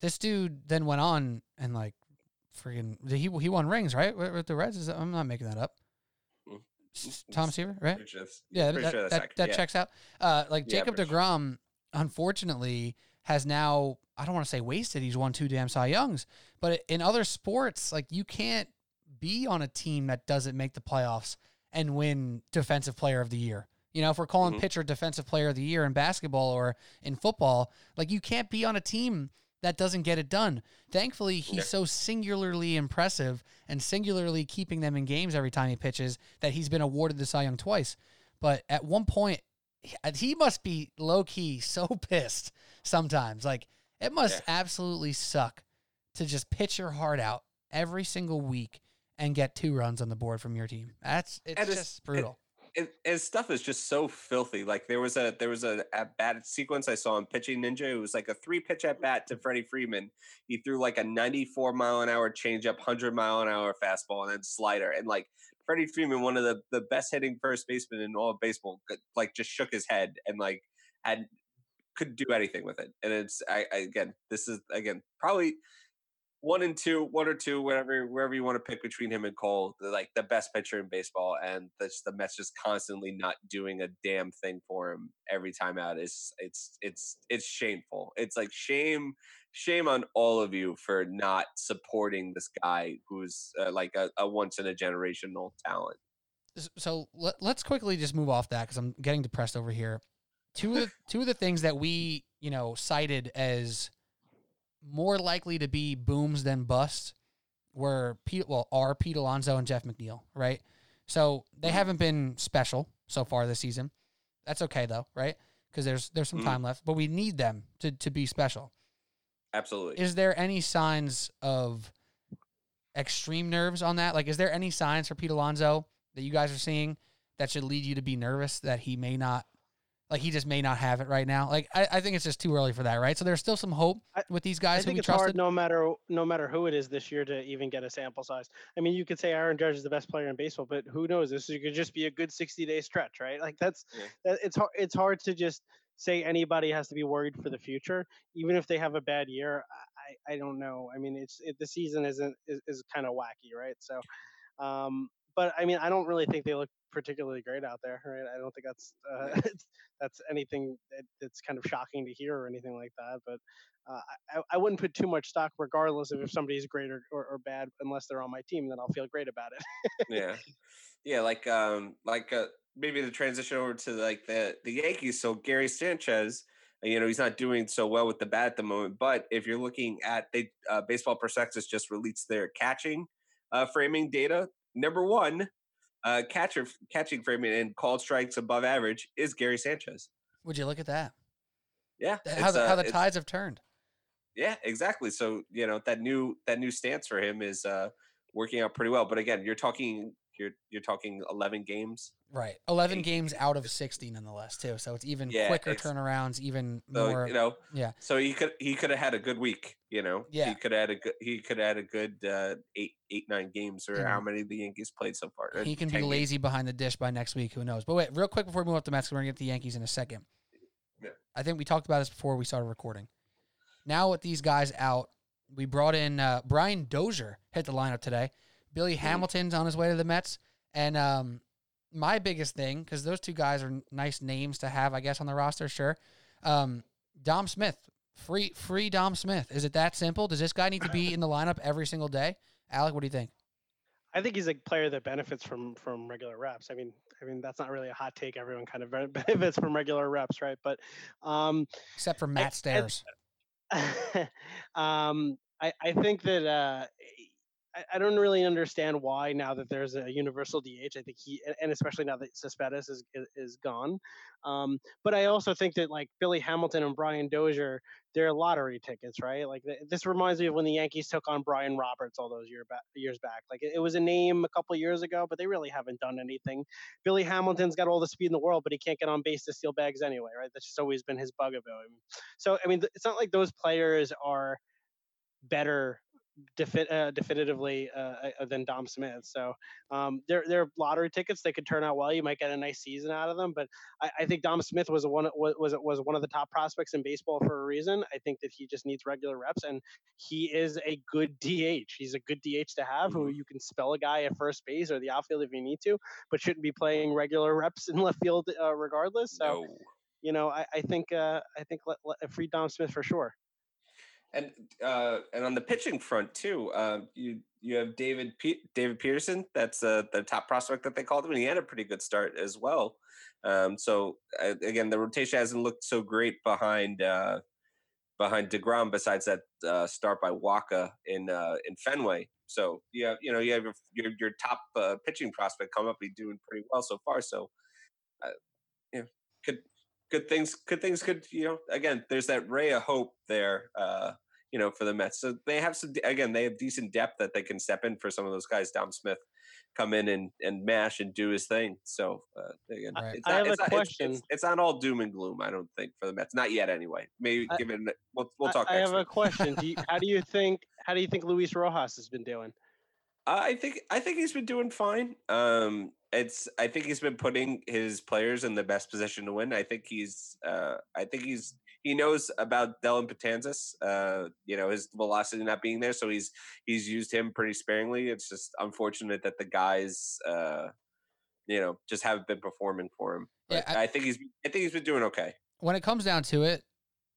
this dude then went on and like freaking he he won rings, right? With, with the Reds. Is that, I'm not making that up. Tom Seaver, right? Sure Yeah, pretty that, sure that's that, accurate, that yeah. checks out. Uh, like Yeah, Jacob pretty sure. deGrom, unfortunately, has now, I don't want to say wasted. He's won two damn Cy Youngs. But in other sports, like you can't be on a team that doesn't make the playoffs and win Defensive Player of the Year. You know, if we're calling Mhm. pitcher Defensive Player of the Year in basketball or in football, like you can't be on a team that doesn't get it done. Thankfully, he's Yeah. so singularly impressive and singularly keeping them in games every time he pitches that he's been awarded the Cy Young twice. But at one point, he- he must be low key so pissed sometimes. Like it must Yeah. absolutely suck to just pitch your heart out every single week and get two runs on the board from your team. That's it's it's- just brutal. it, his stuff is just so filthy. Like there was a there was a at bat sequence I saw on Pitching Ninja. It was like a three pitch at bat to mm-hmm. Freddie Freeman. He threw like a 94 mile an hour changeup, 100 mile an hour fastball, and then slider. And like Freddie Freeman, one of the the best hitting first basemen in all of baseball, like just shook his head and like had couldn't do anything with it. And it's I, I again, this is again probably one and two, one or two, whatever, wherever you want to pick between him and Cole, like the best pitcher in baseball, and that's the Mets just constantly not doing a damn thing for him every time out. It's it's it's it's shameful. It's like shame, shame on all of you for not supporting this guy who's uh, like a, a once in a generational talent. So let, let's quickly just move off that because I'm getting depressed over here. Two of the, two of the things that we you know cited as more likely to be booms than busts were Pete, well are Pete Alonso and Jeff McNeil, right? So they Mhm. haven't been special so far this season. That's okay though, right? Because there's there's some Mhm. time left, but we need them to to be special. Absolutely. Is there any signs of extreme nerves on that? Like, is there any signs for Pete Alonso that you guys are seeing that should lead you to be nervous that he may not, like, he just may not have it right now? Like, I, I think it's just too early for that, right? So there's still some hope with these I guys who think we it's hard no matter no matter who it is this year to even get a sample size. I mean, you could say Aaron Judge is the best player in baseball, but who knows? This could just be a good 60 day stretch, right? Like that's Yeah. that, it's hard. It's hard to just say anybody has to be worried for the future, even if they have a bad year. I, I don't know. I mean, it's it, the season isn't is, is kind of wacky, right? So, um, but I mean, I don't really think they look particularly great out there, right? I don't think that's uh, that's anything that, that's kind of shocking to hear or anything like that. But uh, I, I wouldn't put too much stock, regardless of if somebody's great or, or, or bad, unless they're on my team. Then I'll feel great about it. yeah yeah like um like uh maybe the transition over to like the the yankees so gary sanchez uh, you know he's not doing so well with the bat at the moment but if you're looking at they uh, baseball prospectus just released their catching uh framing data number one uh, catcher catching him and called strikes above average is Gary Sanchez. Would you look at that? Yeah, How the, uh, how the tides have turned. Yeah, exactly. So you know that new that new stance for him is uh, working out pretty well. But again, you're talking you're you're talking 11 games. Right. 11 Eight- games out of 60 nonetheless, too. So it's even Yeah, quicker it's- turnarounds, even So more. you know, yeah. So he could he could have had a good week. You know, Yeah. he could have had a good he could have had a good uh, eight eight nine games or how many the Yankees played so far. he can 10 be games. lazy behind the dish by next week. Who knows? But wait, real quick before we move up to Mets, we're to get the Yankees in a second. Yeah. I think we talked about this before we started recording. Now with these guys out, we brought in uh, Brian Dozier hit the lineup today. Billy Hamilton's on his way to the Mets, and um, my biggest thing because those two guys are nice names to have, I guess, on the roster. Sure, um, Dom Smith, free free Dom Smith. Is it that simple? Does this guy need to be in the lineup every single day? Alec, what do you think? I think he's a player that benefits from from regular reps. I mean, I mean that's not really a hot take. Everyone kind of benefits from regular reps, right? But um, Except for Matt Stairs. um, I, I think that uh, I, I don't really understand why now that there's a universal DH. I think he, and- especially now that Cespedes is is, gone. Um, but I also think that like Billy Hamilton and Brian Dozier, they're lottery tickets, right? Like th- this reminds me of when the Yankees took on Brian Roberts all those year back, years back. Like it, it was a name a couple years ago, but they really haven't done anything. Billy Hamilton's got all the speed in the world, but he can't get on base to steal bags anyway, right? That's just always been his bugaboo. So I mean, it's not like those players are better defi- uh, definitively uh, uh, than Dom Smith. So um, they're they're lottery tickets. They could turn out well. You might get a nice season out of them. But I, I think Dom Smith was one was was one of the top prospects in baseball for a reason. I think that he just needs regular reps, and he is a good DH. He's a good DH to have, who you can spell a guy at first base or the outfield if you need to, but shouldn't be playing regular reps in left field uh, regardless. So No. you know, I, I think uh, I think let, let, free Dom Smith for sure. And uh, and on the pitching front too, uh, you you have David David Peterson. That's uh, the top prospect that they called him, and he had a pretty good start as well. Um, so uh, again, the rotation hasn't looked so great behind uh, behind deGrom. Besides that uh, start by Wacha in uh, in Fenway. So you have you know you have your your, your top uh, pitching prospect come up, be doing pretty well so far. So uh, you know, could good things good things could you know again there's that ray of hope there uh you know for the mets so they have some again they have decent depth that they can step in for some of those guys dom smith come in and and mash and do his thing so uh, again Right. it's I not, have a not question. it's, it's not all doom and gloom i don't think for the mets not yet anyway maybe I- give it we'll, we'll talk I, next have a question. Do you, how do you think how do you think Luis Rojas has been doing? Uh, I think I think he's been doing fine. Um, it's I think he's been putting his players in the best position to win. I think he's uh, I think he's he knows about Dellin Betances. Uh, you know his velocity not being there, so he's he's used him pretty sparingly. It's just unfortunate that the guys, uh, you know, just haven't been performing for him. Yeah, I- I, think he's I think he's been doing okay. when it comes down to it,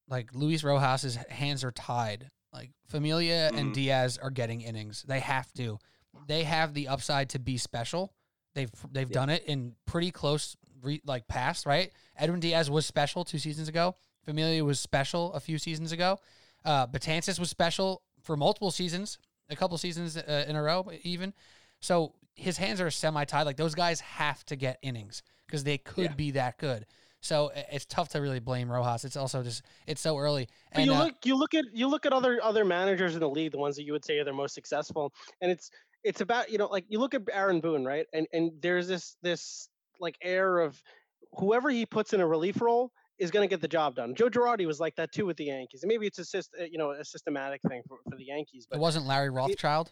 like Luis Rojas's hands are tied. Like Familia and Mhm. Diaz are getting innings. They have to. They have the upside to be special. They've they've Yeah. done it in pretty close re, like past, right? Edwin Diaz was special two seasons ago. Familia was special a few seasons ago. Uh, Betances was special for multiple seasons, a couple seasons uh, in a row, even. So his hands are semi tied. Like those guys have to get innings because they could Yeah. be that good. So it's tough to really blame Rojas. It's also just it's so early. And you uh, look you look at you look at other other managers in the league, the ones that you would say are the most successful, and it's it's about you know like you look at Aaron Boone, right? And and there's this this like air of whoever he puts in a relief role is going to get the job done. Joe Girardi was like that too with the Yankees, and maybe it's a syst- uh, you know a systematic thing for, for the Yankees. But it wasn't Larry Rothschild.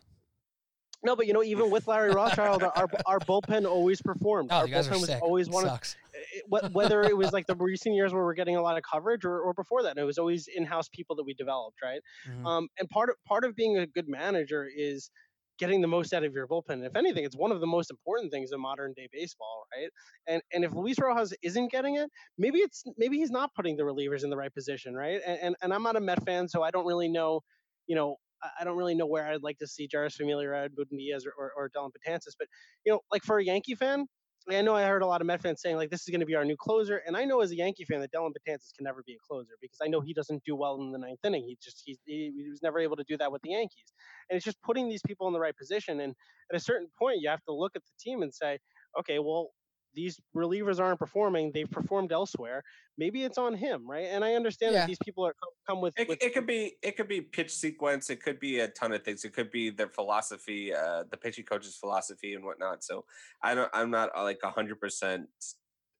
no, but you know even with Larry Rothschild, our our bullpen always performed. Oh, our you guys are bullpen was sick. always It one of sucks. it- whether it was like the recent years where we're getting a lot of coverage or, or before that, and it was always in-house people that we developed, right? Mhm. Um, and part of part of being a good manager is getting the most out of your bullpen. If anything, it's one of the most important things in modern day baseball, right? And and if Luis Rojas isn't getting it, maybe it's maybe he's not putting the relievers in the right position, right? And and, and I'm not a Met fan, so I don't really know, you know. I- don't really know where I'd like to see Jeurys Familia or Edwin Diaz or, or, or Dellin Betances, but you know, like for a Yankee fan, I know I heard a lot of Met fans saying like this is going to be our new closer, and I know as a Yankee fan that Dellin Betances can never be a closer because I know he doesn't do well in the ninth inning. He just he, he was never able to do that with the Yankees, and it's just putting these people in the right position. And at a certain point, you have to look at the team and say, okay, well, these relievers aren't performing. They've performed elsewhere. Maybe it's on him, right? And I understand Yeah. that these people are come, come with, It, with it could be it could be pitch sequence. It could be a ton of things. It could be their philosophy, uh, the pitching coach's philosophy and whatnot. So I don't. I'm not uh, like hundred percent.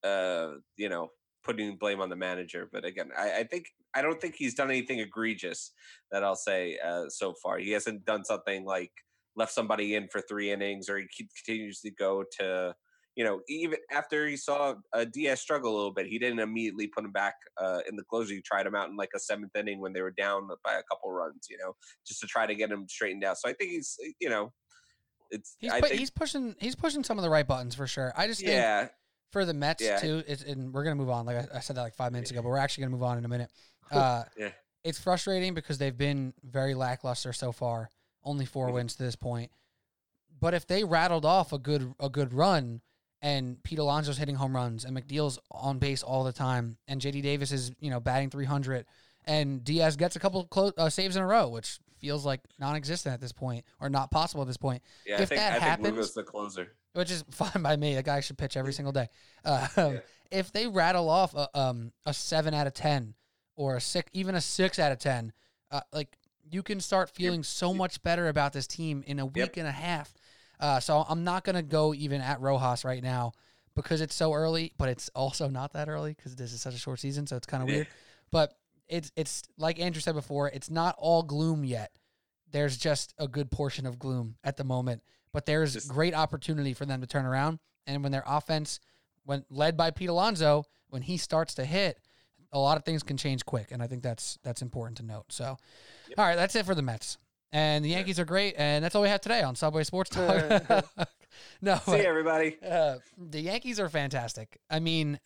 Uh, you know, putting blame on the manager. But again, I, I think I don't think he's done anything egregious that I'll say uh, so far. He hasn't done something like left somebody in for three innings, or he continues to go to. You know, even after he saw uh, Diaz struggle a little bit, he didn't immediately put him back uh, in the closer. He tried him out in like a seventh inning when they were down by a couple runs. You know, just to try to get him straightened out. So I think he's, you know, it's. He's, I pu- think, he's pushing he's pushing some of the right buttons for sure. I just think yeah, for the Mets Yeah. too, it's, and we're gonna move on. Like I, I said that like five minutes ago, but we're actually gonna move on in a minute. Uh, Yeah. It's frustrating because they've been very lackluster so far. Only 4 Mhm. wins to this point. But if they rattled off a good a good run, and Pete Alonso's hitting home runs, and McNeil's on base all the time, and JD Davis is you know batting 300, and Diaz gets a couple clo- uh, saves in a row, which feels like non-existent at this point or not possible at this point yeah. I think that I think happens- Lugo's the closer. which is fine by me. The guy should pitch every single day. Uh, Yeah. If they rattle off a, um, a seven out of ten or a six, even a six out of ten, uh, like you can start feeling so much better about this team in a week and a half. Uh, so I'm not gonna go even at Rojas right now because it's so early, but it's also not that early because this is such a short season, so it's kind of Yeah. weird. But it's it's like Andrew said before, it's not all gloom yet. There's just a good portion of gloom at the moment, but there's Just- great opportunity for them to turn around. And when their offense, when led by Pete Alonso, when he starts to hit, a lot of things can change quick, and I think that's that's important to note. So, all right, that's it for the Mets. And the Yankees are great, and that's all we have today on Subway Sports Talk. no, See but- everybody. uh, the Yankees are fantastic. I mean,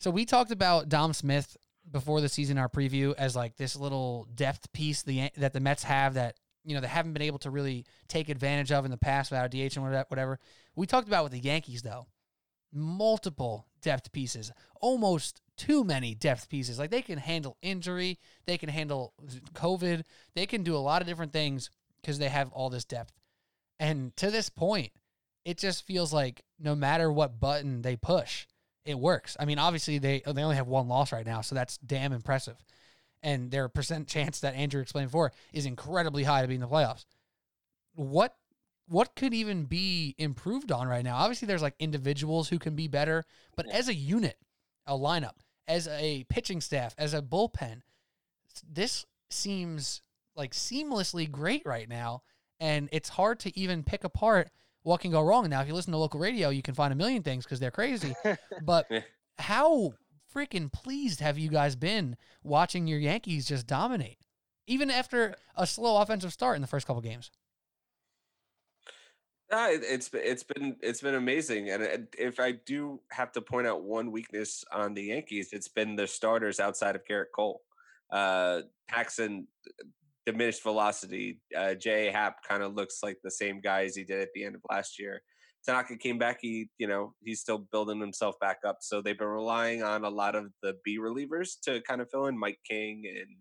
so we talked about Dom Smith before the season, our preview, as like this little depth piece the, that the Mets have that you know they haven't been able to really take advantage of in the past without DH and whatever- whatever. We talked about with the Yankees though, multiple depth pieces, almost too many depth pieces. Like they can handle injury, they can handle COVID, they can do a lot of different things because they have all this depth. And to this point, it just feels like no matter what button they push, it works. I mean, obviously they they only have one loss right now, so that's damn impressive. And their percent chance that Andrew explained before is incredibly high to be in the playoffs. What what could even be improved on right now? Obviously, there's like individuals who can be better, but as a unit, a lineup, as a pitching staff, as a bullpen, this seems like seamlessly great right now. And it's hard to even pick apart what can go wrong. Now, if you listen to local radio, you can find a million things because they're crazy. but how freaking pleased have you guys been watching your Yankees just dominate, even after a slow offensive start in the first couple games? No, it, it's it's been it's been amazing, and if I do have to point out one weakness on the Yankees, it's been their starters outside of Gerrit Cole. Uh, Paxton diminished velocity. Uh, Jay Happ kind of looks like the same guy as he did at the end of last year. Tanaka came back. He, you know, he's still building himself back up. So they've been relying on a lot of the B relievers to kind of fill in. Mike King and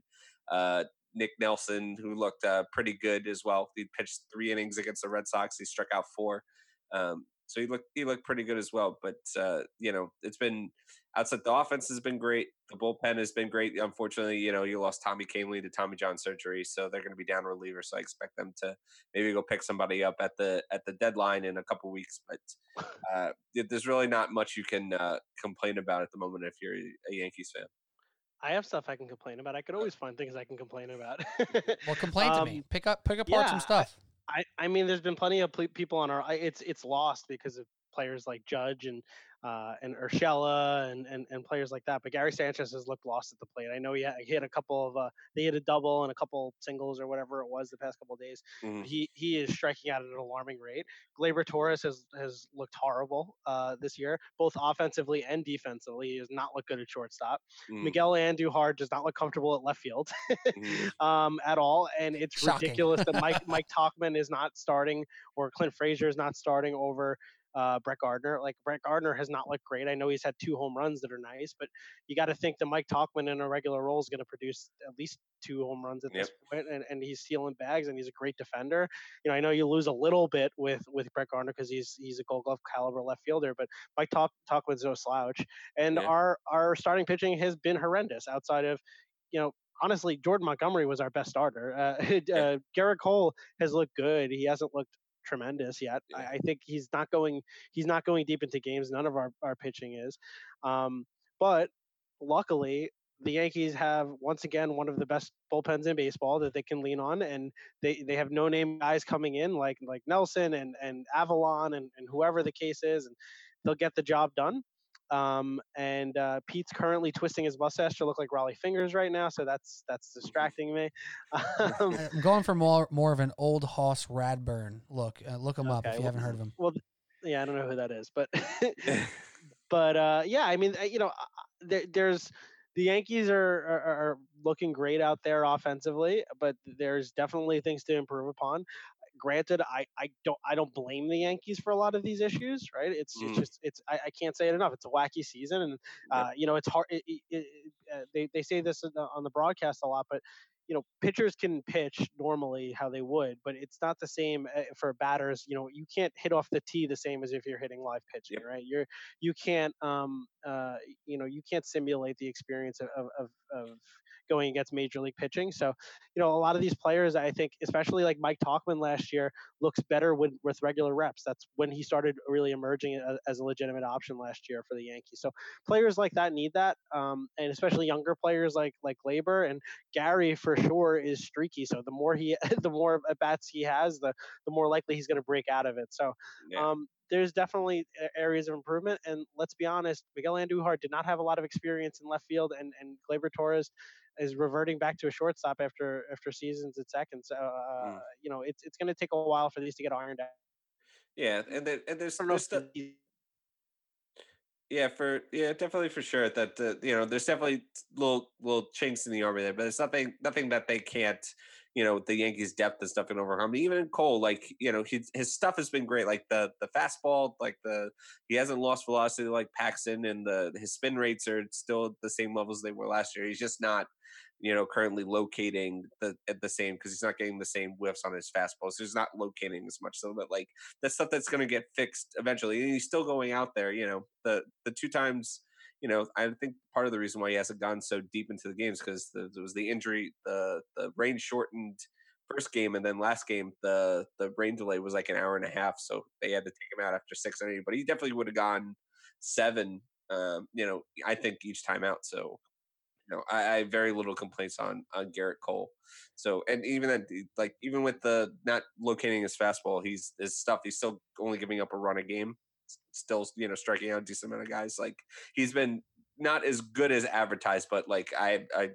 uh, Nick Nelson, who looked uh, pretty good as well. He pitched three innings against the Red Sox. He struck out four. Um, so he looked he looked pretty good as well. But uh, you know, it's been outside the offense has been great. The bullpen has been great. Unfortunately, you know, you lost Tommy Kahnle to Tommy John surgery, so they're going to be down relievers. So I expect them to maybe go pick somebody up at the at the deadline in a couple weeks. But uh, there's really not much you can uh, complain about at the moment if you're a Yankees fan. I have stuff I can complain about. I could always find things I can complain about. Well, complain to me. Um, Pick up, pick apart yeah, some stuff. I, I mean, there's been plenty of people on our. It's it's lost because of players like Judge and uh, and Urshela and, and and players like that. But Gary Sanchez has looked lost at the plate. I know he, had, he hit a couple of uh, they hit a double and a couple singles or whatever it was the past couple of days. Mhm. He he is striking out at an alarming rate. Gleyber Torres has has looked horrible uh, this year, both offensively and defensively. He has not looked good at shortstop. Mm, Miguel Andujar does not look comfortable at left field mhm. um, at all, and it's Shocking. ridiculous that Mike Mike Tauchman is not starting or Clint Frazier is not starting over uh, Brett Gardner. Like Brett Gardner has not looked great. I know he's had two home runs that are nice, but you got to think that Mike Tauchman in a regular role is going to produce at least two home runs at Yep. this point, and, and he's stealing bags and he's a great defender. You know, I know you lose a little bit with with Brett Gardner because he's he's a Gold Glove caliber left fielder, but Mike Talk Tauchman's no slouch, and Yeah. our our starting pitching has been horrendous outside of, you know. Honestly, Jordan Montgomery was our best starter. Uh, uh, Gerrit Cole has looked good. He hasn't looked tremendous yet. Yeah. I, I think he's not going he's not going deep into games. None of our, our pitching is. Um, but luckily, the Yankees have once again one of the best bullpens in baseball that they can lean on, and they, they have no name guys coming in like like Nelson and and Avilan and, and whoever the case is, and they'll get the job done. Um, and uh, Pete's currently twisting his mustache to look like Rollie Fingers right now, so that's that's distracting me. Um, I'm going for more more of an old Hoss Radbourn look. Uh, look him up if you well, haven't heard of him. well, yeah, I don't know who that is, but but uh, yeah, I mean, you know, there, there's the Yankees are, are are looking great out there offensively, but there's definitely things to improve upon. Granted, I, I don't I don't blame the Yankees for a lot of these issues, right? It's it's Mm. just it's I, I can't say it enough. It's a wacky season, and uh, you know it's hard. It, it, it, uh, they they say this on the broadcast a lot, but you know pitchers can pitch normally how they would, but it's not the same uh, for batters. You know you can't hit off the tee the same as if you're hitting live pitching, Yep. right? You're you can't um uh you know you can't simulate the experience of of, of, going against major league pitching. So you know a lot of these players, I think, especially like Mike Tauchman last year, looks better with with regular reps. That's when he started really emerging a- as a legitimate option last year for the Yankees. So players like that need that, um, and especially younger players like like Gleyber and Gary for sure is streaky. So the more he, the more at bats he has, the the more likely he's going to break out of it. So Yeah. um, there's definitely areas of improvement. And let's be honest, Miguel Andujar did not have a lot of experience in left field, and and Gleyber Torres is reverting back to a shortstop after after seasons at second. So uh, Mm. you know it's it's going to take a while for these to get ironed out. yeah, and there, and there's, there's stuff. Yeah, for yeah, definitely for sure. That uh, you know, there's definitely little little chinks in the armor there, but it's nothing nothing that they can't. You know, the Yankees' depth and stuff can overcome. Even Cole, like you know, his his stuff has been great. Like the the fastball, like the he hasn't lost velocity like Paxton, and the his spin rates are still at the same levels they were last year. He's just not, you know, currently locating the at the same because he's not getting the same whiffs on his fastballs. So he's not locating as much. So that like that's stuff that's going to get fixed eventually. And he's still going out there. You know, the the two times. You know, I think part of the reason why he hasn't gone so deep into the games because there was the injury, the the rain shortened first game, and then last game the the rain delay was like an hour and a half, so they had to take him out after six eight. But he definitely would have gone seven. Um, you know, I think each time out. So you know, I, I have very little complaints on on Gerrit Cole. So, and even then, like even with the not locating his fastball, he's his stuff. He's still only giving up a run a game. Still, you know, striking out a decent amount of guys. Like he's been not as good as advertised, but like I, I,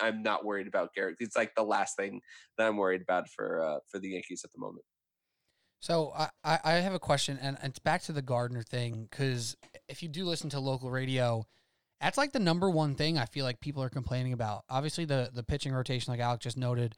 I'm not worried about Gerrit. It's like the last thing that I'm worried about for uh, for the Yankees at the moment. So I, I have a question, and it's back to the Gardner thing because if you do listen to local radio, that's like the number one thing I feel like people are complaining about. Obviously, the the pitching rotation, like Alec just noted,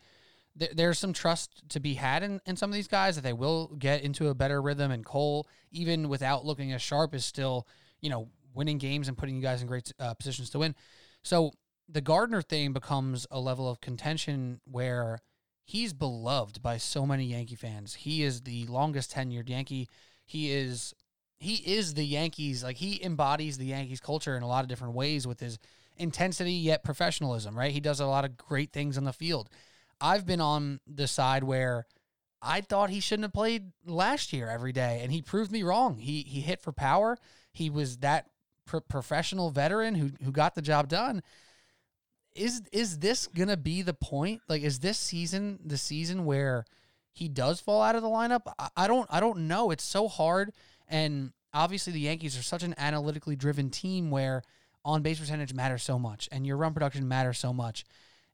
there, there's some trust to be had in, in some of these guys that they will get into a better rhythm. And Cole, even without looking as sharp, is still you know winning games and putting you guys in great uh, positions to win. So the Gardner thing becomes a level of contention where he's beloved by so many Yankee fans. He is the longest tenured Yankee. He is he is the Yankees like he embodies the Yankees culture in a lot of different ways with his intensity yet professionalism, right? He does a lot of great things on the field. I've been on the side where I thought he shouldn't have played last year every day and he proved me wrong. He he hit for power. He was that pro- professional veteran who who got the job done is is this gonna be the point? Like, is this season the season where he does fall out of the lineup? I, I don't I don't know. It's so hard, and obviously the Yankees are such an analytically driven team where on base percentage matters so much, and your run production matters so much,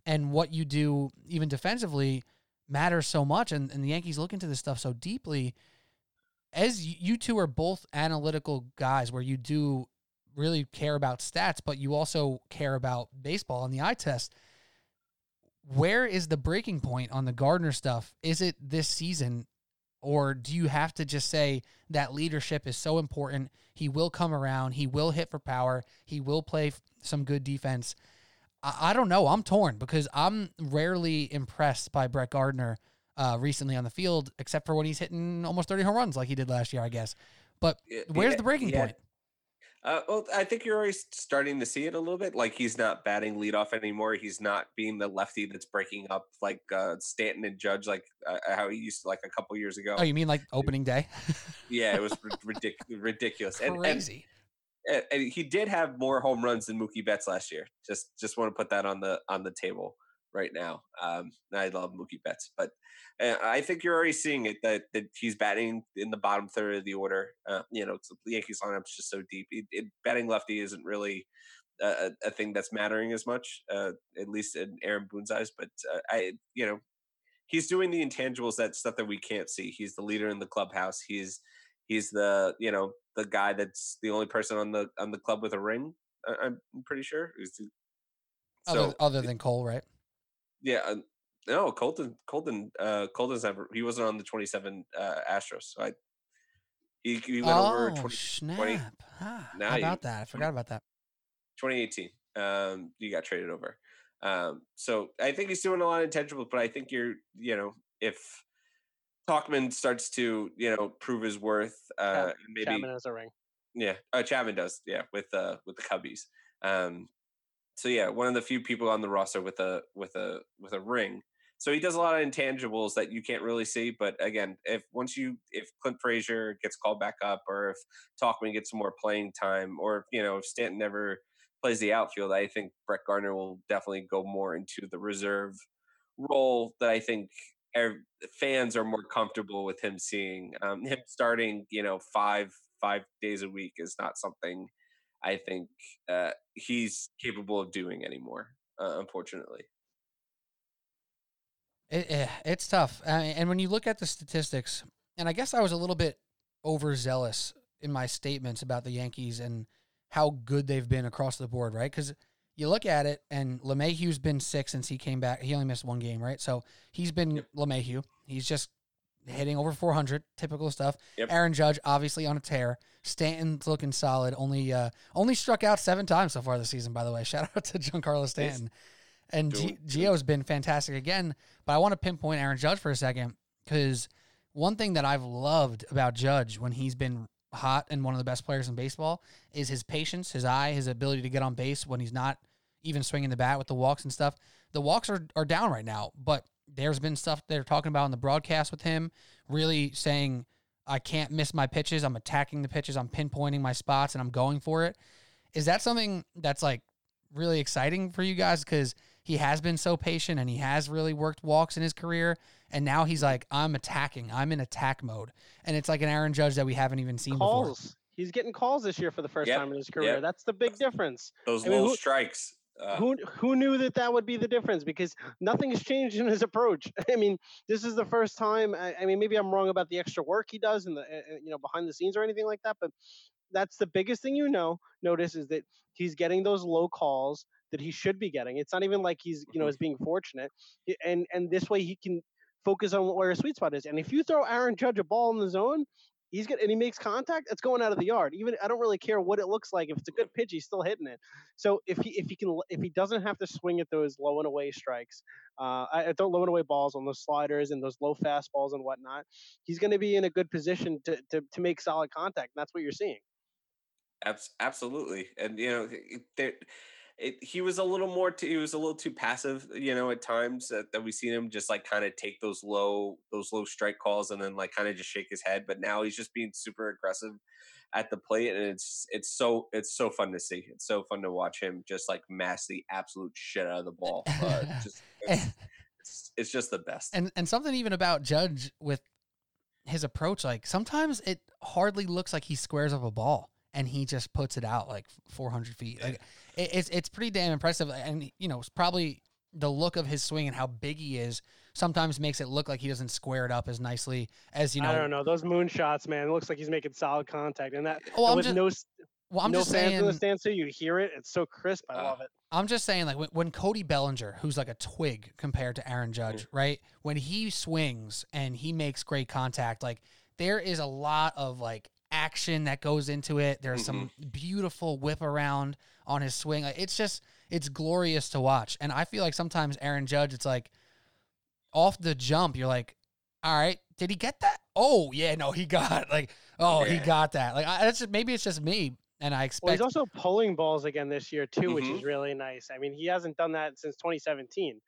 and what you do even defensively matters so much, and, and the Yankees look into this stuff so deeply. As you two are both analytical guys, where you do really care about stats, but you also care about baseball and the eye test. Where is the breaking point on the Gardner stuff? Is it this season? Or do you have to just say that leadership is so important? He will come around. He will hit for power. He will play some good defense. I, I don't know. I'm torn because I'm rarely impressed by Brett Gardner uh, recently on the field, except for when he's hitting almost 30 home runs like he did last year, I guess. But where's yeah, the breaking yeah. point? Uh, well, I think you're already starting to see it a little bit. Like he's not batting leadoff anymore. He's not being the lefty that's breaking up like uh, Stanton and Judge, like uh, how he used to like a couple years ago. Oh, you mean like opening day? Yeah, it was ridic- ridiculous. And, and, Crazy. and, and he did have more home runs than Mookie Betts last year. Just just want to put that on the on the table right now. Um, I love Mookie Betts, but uh, I think you're already seeing it that that he's batting in the bottom third of the order. Uh, you know, the Yankees lineup's just so deep. It, it, batting lefty isn't really a, a thing that's mattering as much, uh, at least in Aaron Boone's eyes. But uh, I, you know, he's doing the intangibles that stuff that we can't see. He's the leader in the clubhouse. He's he's the you know the guy that's the only person on the on the club with a ring. I- I'm pretty sure. Who's Other, So other than Cole, right? Yeah, uh, no, Colton Colton uh, Colton's never. He wasn't on the 27 uh, Astros. So I he, he went over oh, 20, snap. Ah, Now how you- about that? I forgot about that. 2018. Um, you got traded over. Um, so I think he's doing a lot of intangibles, but I think you're, you know, if Tauchman starts to, you know, prove his worth, uh, Chap- maybe Chapman has a ring. Yeah, uh, Chapman does. Yeah, with uh with the Cubbies. Um, so yeah, one of the few people on the roster with a with a So he does a lot of intangibles that you can't really see. But again, if once you if Clint Frazier gets called back up, or if Tauchman gets some more playing time, or you know if Stanton never plays the outfield, I think Brett Gardner will definitely go more into the reserve role that I think ev- fans are more comfortable with him seeing. Um, him starting, you know, five five days a week is not something I think uh, he's capable of doing anymore. Uh, unfortunately, It, eh, it's tough. Mean, and when you look at the statistics, and I guess I was a little bit overzealous in my statements about the Yankees and how good they've been across the board, right? Because you look at it, and LeMahieu's been sick since he came back. He only missed one game, right? So he's been Yep. LeMahieu. He's just hitting over 400, typical stuff. Yep. Aaron Judge obviously on a tear. Stanton's looking solid. Only uh, only struck out seven times so far this season. By the way, shout out to Giancarlo Stanton. And G- Gio's been fantastic again. But I want to pinpoint Aaron Judge for a second because one thing that I've loved about Judge when he's been hot and one of the best players in baseball is his patience, his eye, his ability to get on base when he's not even swinging the bat with the walks and stuff. The walks are, are down right now, but there's been stuff they're talking about in the broadcast with him, really saying, I can't miss my pitches. I'm attacking the pitches. I'm pinpointing my spots and I'm going for it. Is that something that's like really exciting for you guys? Because he has been so patient and he has really worked walks in his career. And now he's like, I'm attacking. I'm in attack mode. And it's like an Aaron Judge that we haven't even seen before. Calls. He's getting calls this year for the first Yep, time in his career. yep. That's the big difference. those I mean, low who- strikes. Uh, who who knew that that would be the difference? Because nothing has changed in his approach. I mean, this is the first time. I, I mean, maybe I'm wrong about the extra work he does and the uh, uh, you know behind the scenes or anything like that, but that's the biggest thing you know. Notice is that he's getting those low calls that he should be getting. It's not even like he's you know is being fortunate, and and this way he can focus on where his sweet spot is. And if you throw Aaron Judge a ball in the zone. He's get and he makes contact. It's going out of the yard. Even I don't really care what it looks like. If it's a good pitch, he's still hitting it. So if he if he can if he doesn't have to swing at those low and away strikes, uh, I, don't low and away balls on those sliders and those low fastballs and whatnot, he's going to be in a good position to, to to make solid contact. And that's what you're seeing. Abs- absolutely, and you know, there, it, he was a little more. Too, he was a little too passive, you know, at times that, that we seen him just like kind of take those low, those low strike calls, and then like kind of just shake his head. But now he's just being super aggressive at the plate, and it's it's so it's so fun to see. It's so fun to watch him just like mass the absolute shit out of the ball. Uh, just it's, it's, it's just the best. and and something even about Judge with his approach, like sometimes it hardly looks like he squares up a ball and he just puts it out like 400 feet. Like it's it's pretty damn impressive, and you know it's probably the look of his swing and how big he is sometimes makes it look like he doesn't square it up as nicely as you know. I don't know those moon shots, man. It looks like he's making solid contact, and that Well, I'm with just- no Well, I'm no just fans in the saying. stands, so you hear it. It's so crisp. I love it. Uh, I'm just saying, like when, when Cody Bellinger, who's like a twig compared to Aaron Judge, mm. right? When he swings and he makes great contact, like there is a lot of like action that goes into it. There's some mm-hmm. beautiful whip around on his swing. Like it's just it's glorious to watch. And I feel like sometimes Aaron Judge, it's like off the jump, you're like, all right, did he get that? Oh yeah, no, he got like, oh he got that. Like I, that's just, maybe it's just me, and I Well, expect he's also pulling balls again this year too, which Mhm. is really nice. I mean, he hasn't done that since 2017.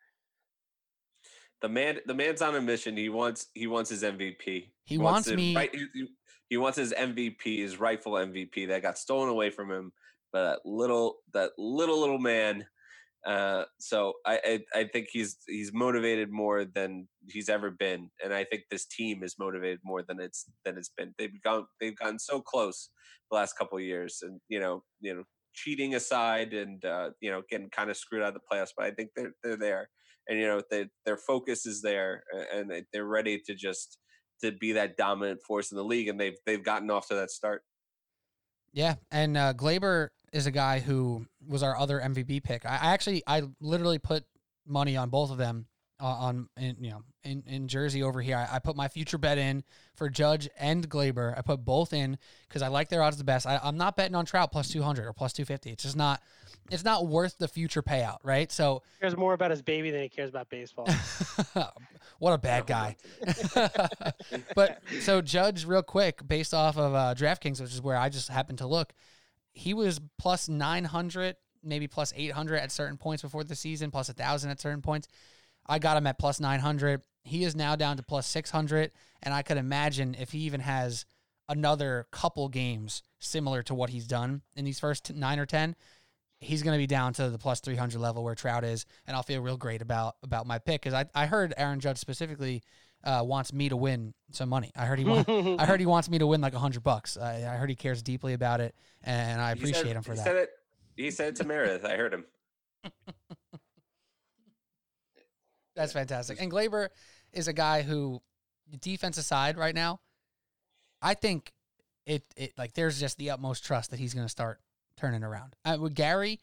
The man, the man's on a mission. He wants, he wants his MVP. He wants it me- Right, he, he- he wants his MVP, his rightful MVP that got stolen away from him by that little, that little little man. Uh, so I, I, I think he's he's motivated more than he's ever been, and I think this team is motivated more than it's than it's been. They've gone they've gotten so close the last couple years, and you know you know cheating aside, and uh, you know getting kind of screwed out of the playoffs, but I think they're they're there, and you know they, their focus is there, and they- they're ready to just to be that dominant force in the league, and they've they've gotten off to that start. Yeah, and uh, Gleyber is a guy who was our other MVP pick. I, I actually, I literally put money on both of them uh, on, in, you know, in, in Jersey over here. I, I put my future bet in for Judge and Gleyber. I put both in because I like their odds the best. I, I'm not betting on Trout plus 200 or plus 250. It's just not, it's not worth the future payout, right? So, He cares more about his baby than he cares about baseball. what a bad guy. but so Judge, real quick, based off of uh, DraftKings, which is where I just happened to look, he was plus nine hundred, maybe plus eight hundred at certain points before the season, plus a thousand at certain points. I got him at plus nine hundred. He is now down to plus six hundred, and I could imagine if he even has another couple games similar to what he's done in these first nine or ten, he's going to be down to the plus 300 level where Trout is, and I'll feel real great about about my pick because I, I heard Aaron Judge specifically uh, wants me to win some money. I heard he want, I heard he wants me to win like a hundred bucks. I, I heard he cares deeply about it, and I He said- appreciate him for he that. Said it, he said it to Meredith. I heard him. That's fantastic. And Gleyber is a guy who, defense aside, right now, I think it it like there's just the utmost trust that he's going to start turning around. Uh, with Gary,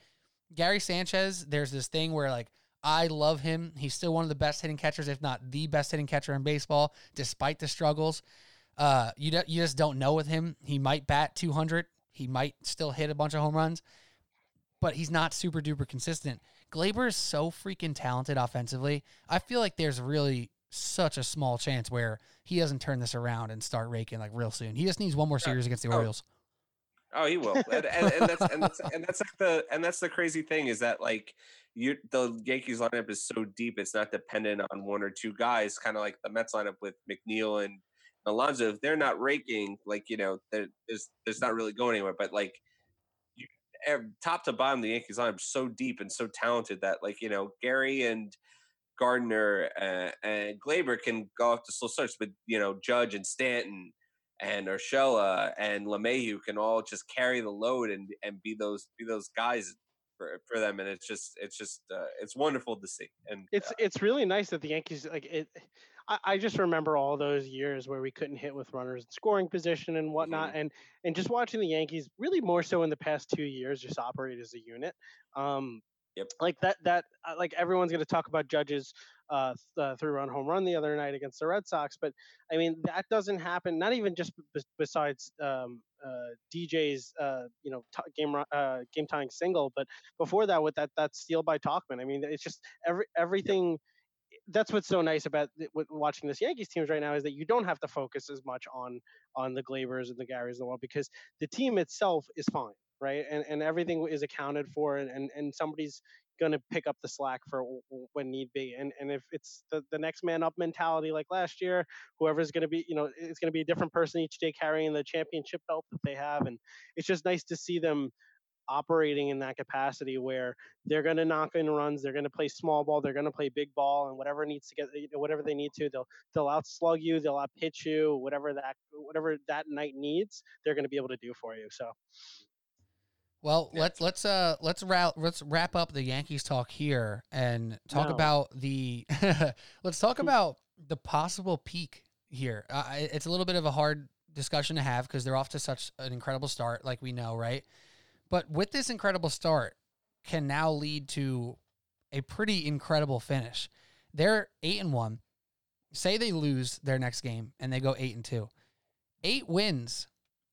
Gary Sanchez, there's this thing where like I love him. He's still one of the best hitting catchers, if not the best hitting catcher in baseball, despite the struggles. Uh, you don't- you just don't know with him. He might bat 200. He might still hit a bunch of home runs, but he's not super duper consistent. Gleyber is so freaking talented offensively. I feel like there's really such a small chance where he doesn't turn this around and start raking like real soon. He just needs one more series against the Oh. Orioles. Oh, he will, and, and, and that's and that's and that's like the and that's the crazy thing is that like you the Yankees lineup is so deep, it's not dependent on one or two guys, kind of like the Mets lineup with McNeil and Alonso. If they're not raking, like you know, there's there's not really going anywhere. But like you, top to bottom, the Yankees lineup is so deep and so talented that like you know Gary and Gardner uh, and Gleyber can go off to slow starts, but you know Judge and Stanton and Urshela and LeMahieu can all just carry the load and and be those be those guys for, for them, and it's just it's just uh, it's wonderful to see. And it's uh, it's really nice that the Yankees like it. I, I just remember all those years where we couldn't hit with runners in scoring position and whatnot, and and just watching the Yankees really more so in the past two years just operate as a unit. Um, Yep. Like that that uh, like everyone's going to talk about Judge's uh, uh, three-run home run the other night against the Red Sox, but I mean that doesn't happen. Not even just b- besides um, uh, DJ's uh, you know t- game uh, game tying single, but before that with that that steal by Tauchman. I mean it's just every everything that's what's so nice about watching this Yankees teams right now is that you don't have to focus as much on on the Gleybers and the Garys in the world because the team itself is fine, right? And and everything is accounted for, and and, and somebody's going to pick up the slack for when need be. And and if it's the, the next man up mentality like last year, whoever's going to be, you know, it's going to be a different person each day carrying the championship belt that they have, and it's just nice to see them operating in that capacity where they're going to knock in runs, they're going to play small ball, they're going to play big ball, and whatever needs to get, whatever they need to, they'll they'll outslug you, they'll outpitch you, whatever that whatever that night needs, they're going to be able to do for you. So Well, Yeah. let's let's uh let's wrap let's wrap up the Yankees talk here and talk No. about the let's talk about the possible peak here. Uh, it's a little bit of a hard discussion to have because they're off to such an incredible start, like we know, right? But with this incredible start, can now lead to a pretty incredible finish. They're eight and one. Say they lose their next game and they go eight and two. Eight wins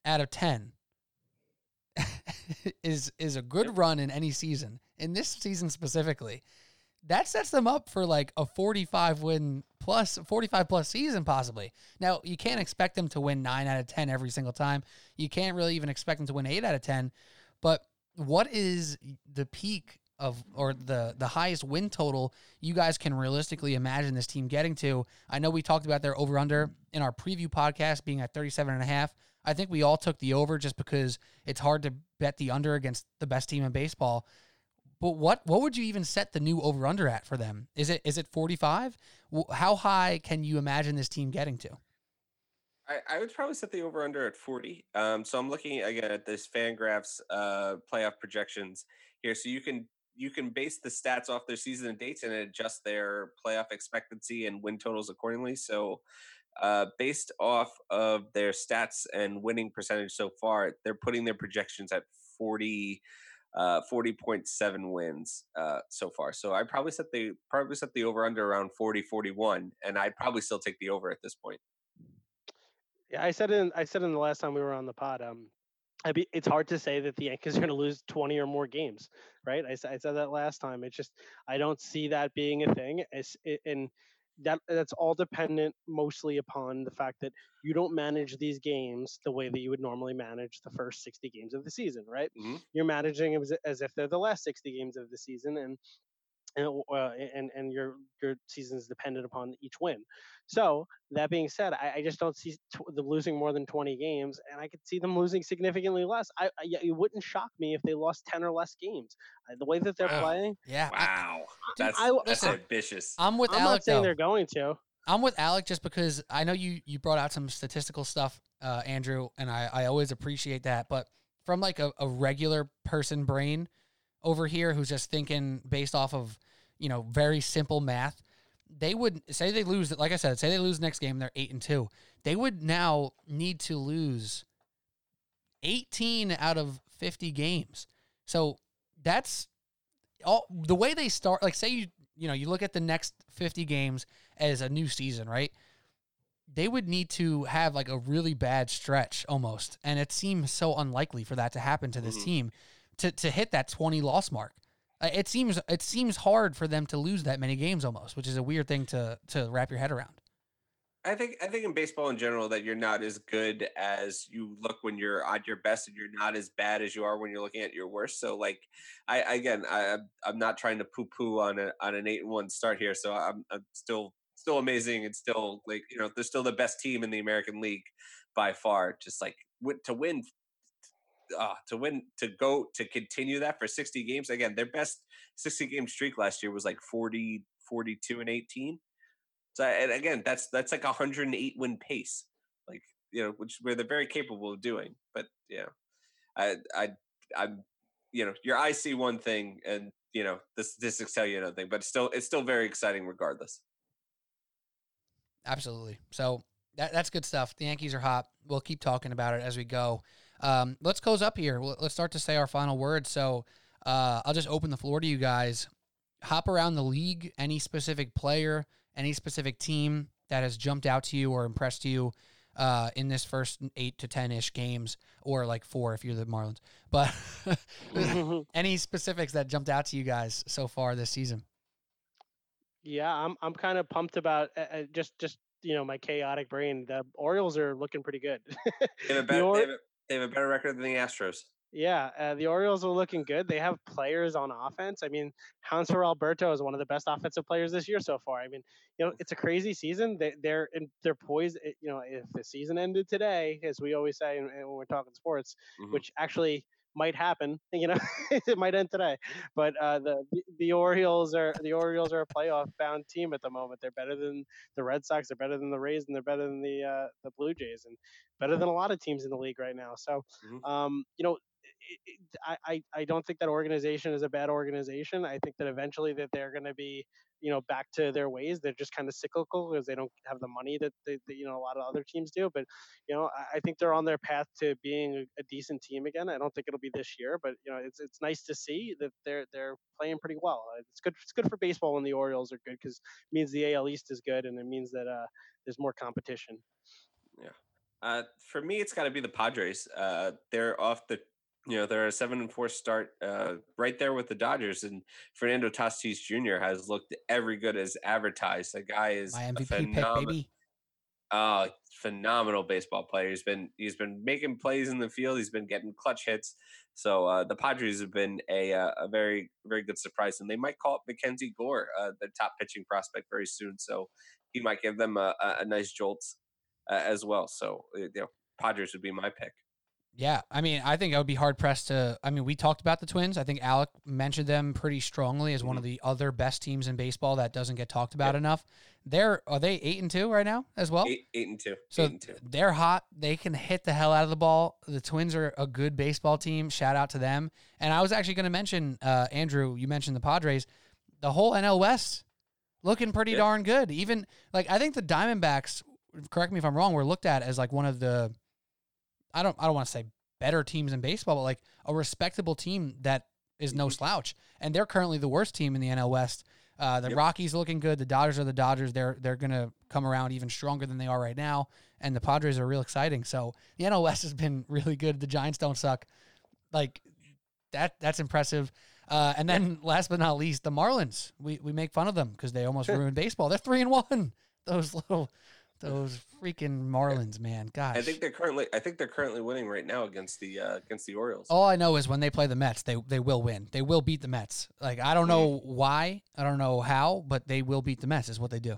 out of ten is is a good run in any season. In this season specifically, that sets them up for like a 45 win plus 45 plus season possibly. Now, you can't expect them to win 9 out of 10 every single time. You can't really even expect them to win 8 out of 10, but what is the peak of or the the highest win total you guys can realistically imagine this team getting to? I know we talked about their over under in our preview podcast being at 37 and a half. I think we all took the over just because it's hard to bet the under against the best team in baseball. But what what would you even set the new over under at for them? Is it is it 45? How high can you imagine this team getting to? I, I would probably set the over under at 40. Um, so I'm looking again at this Fangraphs uh, playoff projections here. So you can you can base the stats off their season and dates and adjust their playoff expectancy and win totals accordingly. So uh, based off of their stats and winning percentage so far, they're putting their projections at 40 uh, 40.7 wins uh, so far. So I probably set the probably set the over under around 40 41 and I'd probably still take the over at this point. Yeah, I said in I said in the last time we were on the pod um I be, it's hard to say that the Yankees are going to lose 20 or more games, right? I, I said that last time. It's just I don't see that being a thing. It's, it, and that that's all dependent mostly upon the fact that you don't manage these games the way that you would normally manage the first 60 games of the season, right? Mm-hmm. You're managing as, as if they're the last 60 games of the season, and and uh, and, and your your season is dependent upon each win. So that being said, I, I just don't see t- them losing more than 20 games, and I could see them losing significantly less. I, I it wouldn't shock me if they lost 10 or less games. the way that they're wow. playing, yeah, wow, that's I, that's listen, ambitious. I'm with I'm Alec. Not saying though. they're going to. I'm with Alec just because I know you you brought out some statistical stuff, uh, Andrew, and I I always appreciate that, but from like a, a regular person brain over here who's just thinking based off of you know very simple math they would say they lose like i said say they lose next game they're 8 and 2 they would now need to lose 18 out of 50 games. So that's all the way they start like say you you know you look at the next 50 games as a new season right? They would need to have like a really bad stretch almost and it seems so unlikely for that to happen to this mm-hmm. team to to hit that 20 loss mark uh, it seems it seems hard for them to lose that many games almost, which is a weird thing to to wrap your head around. I think I think in baseball in general that you're not as good as you look when you're at your best, and you're not as bad as you are when you're looking at your worst. So, like, I again, I I'm not trying to poo poo on a on an eight and one start here. So I'm, I'm still still amazing and still like you know they're still the best team in the American League by far. Just like to win uh, to win to go to continue that for 60 games. Again their best 60 game streak last year was like 40 42 and 18 so and again that's that's like a 108 win pace like you know which where they're very capable of doing but yeah. I i i'm you know your eyes see one thing and you know the statistics tell you another thing but it's still it's still very exciting regardless. Absolutely. So that, that's good stuff. The yankees are hot. We'll keep talking about it as we go um, let's close up here. Let's start to say our final words. So uh, I'll just open the floor to you guys. Hop around the league. Any specific player, any specific team that has jumped out to you or impressed you uh, in this first eight to ten ish games, or like four if you're the Marlins. But any specifics that jumped out to you guys so far this season? Yeah, I'm I'm kind of pumped about uh, just just you know my chaotic brain. The Orioles are looking pretty good. they, have a better, or- they, have a, they have a better record than the Astros. Yeah, uh, the Orioles are looking good. They have players on offense. I mean, Hanser Alberto is one of the best offensive players this year so far. I mean, you know, it's a crazy season. They, they're in, they're poised. Eh, you know, if the season ended today, as we always say when we're talking sports, mm-hmm. which actually might happen. You know, it might end today. But uh, the the Orioles are the Orioles are a playoff bound team at the moment. They're better than the Red Sox. They're better than the Rays, and they're better than the uh, the Blue Jays, and better than a lot of teams in the league right now. So, mm-hmm. um, you know. I, I don't think that organization is a bad organization. I think that eventually that they're going to be you know back to their ways. They're just kind of cyclical because they don't have the money that, they, you know a lot of other teams do. But you know, I, I think they're on their path to being a, a decent team again. I don't think it'll be this year, but you know, it's it's nice to see that they're they're playing pretty well. It's good. It's good for baseball when the Orioles are good because it means the AL East is good and it means that uh, there's more competition. Yeah. Uh, for me, it's got to be the Padres. Uh, they're off the, you know, they're a seven and four start, uh, right there with the Dodgers. And Fernando Tatis Jr. has looked every good as advertised. The guy is My a MVP pick, baby. uh, phenomenal baseball player. He's been he's been making plays in the field. He's been getting clutch hits. So uh, the Padres have been a uh, a very very good surprise, and they might call up MacKenzie Gore, uh, the top pitching prospect, very soon. So he might give them a, a, a nice jolt uh, as well. So uh, you know, Padres would be my pick. Yeah, I mean, I think I would be hard pressed to. I mean, we talked about the Twins. I think Alec mentioned them pretty strongly as one of the other best teams in baseball that doesn't get talked about Yep. enough. They're are they eight and two right now as well? eight, eight and two. So eight and two. they're hot. They can hit the hell out of the ball. The Twins are a good baseball team. Shout out to them. And I was actually going to mention uh, Andrew. You mentioned the Padres. The whole NL West looking pretty Yeah. darn good. Even like I think the Diamondbacks. Correct me if I'm wrong. Were looked at as like one of the. I don't. I don't want to say better teams in baseball, but like a respectable team that is no Mhm. slouch. And they're currently the worst team in the NL West. Uh, the Yep. Rockies looking good. The Dodgers are the Dodgers. They're they're gonna come around even stronger than they are right now. And the Padres are real exciting. So the NL West has been really good. The Giants don't suck. Like that that's impressive. Uh, and then last but not least, the Marlins. We we make fun of them because they almost ruined baseball. They're three and one. Those little those freaking Marlins, man. Gosh. I think they're currently. I think they're currently winning right now against the uh, against the Orioles. All I know is when they play the Mets, they they will win. They will beat the Mets. Like I don't know why, I don't know how, but they will beat the Mets. Is what they do.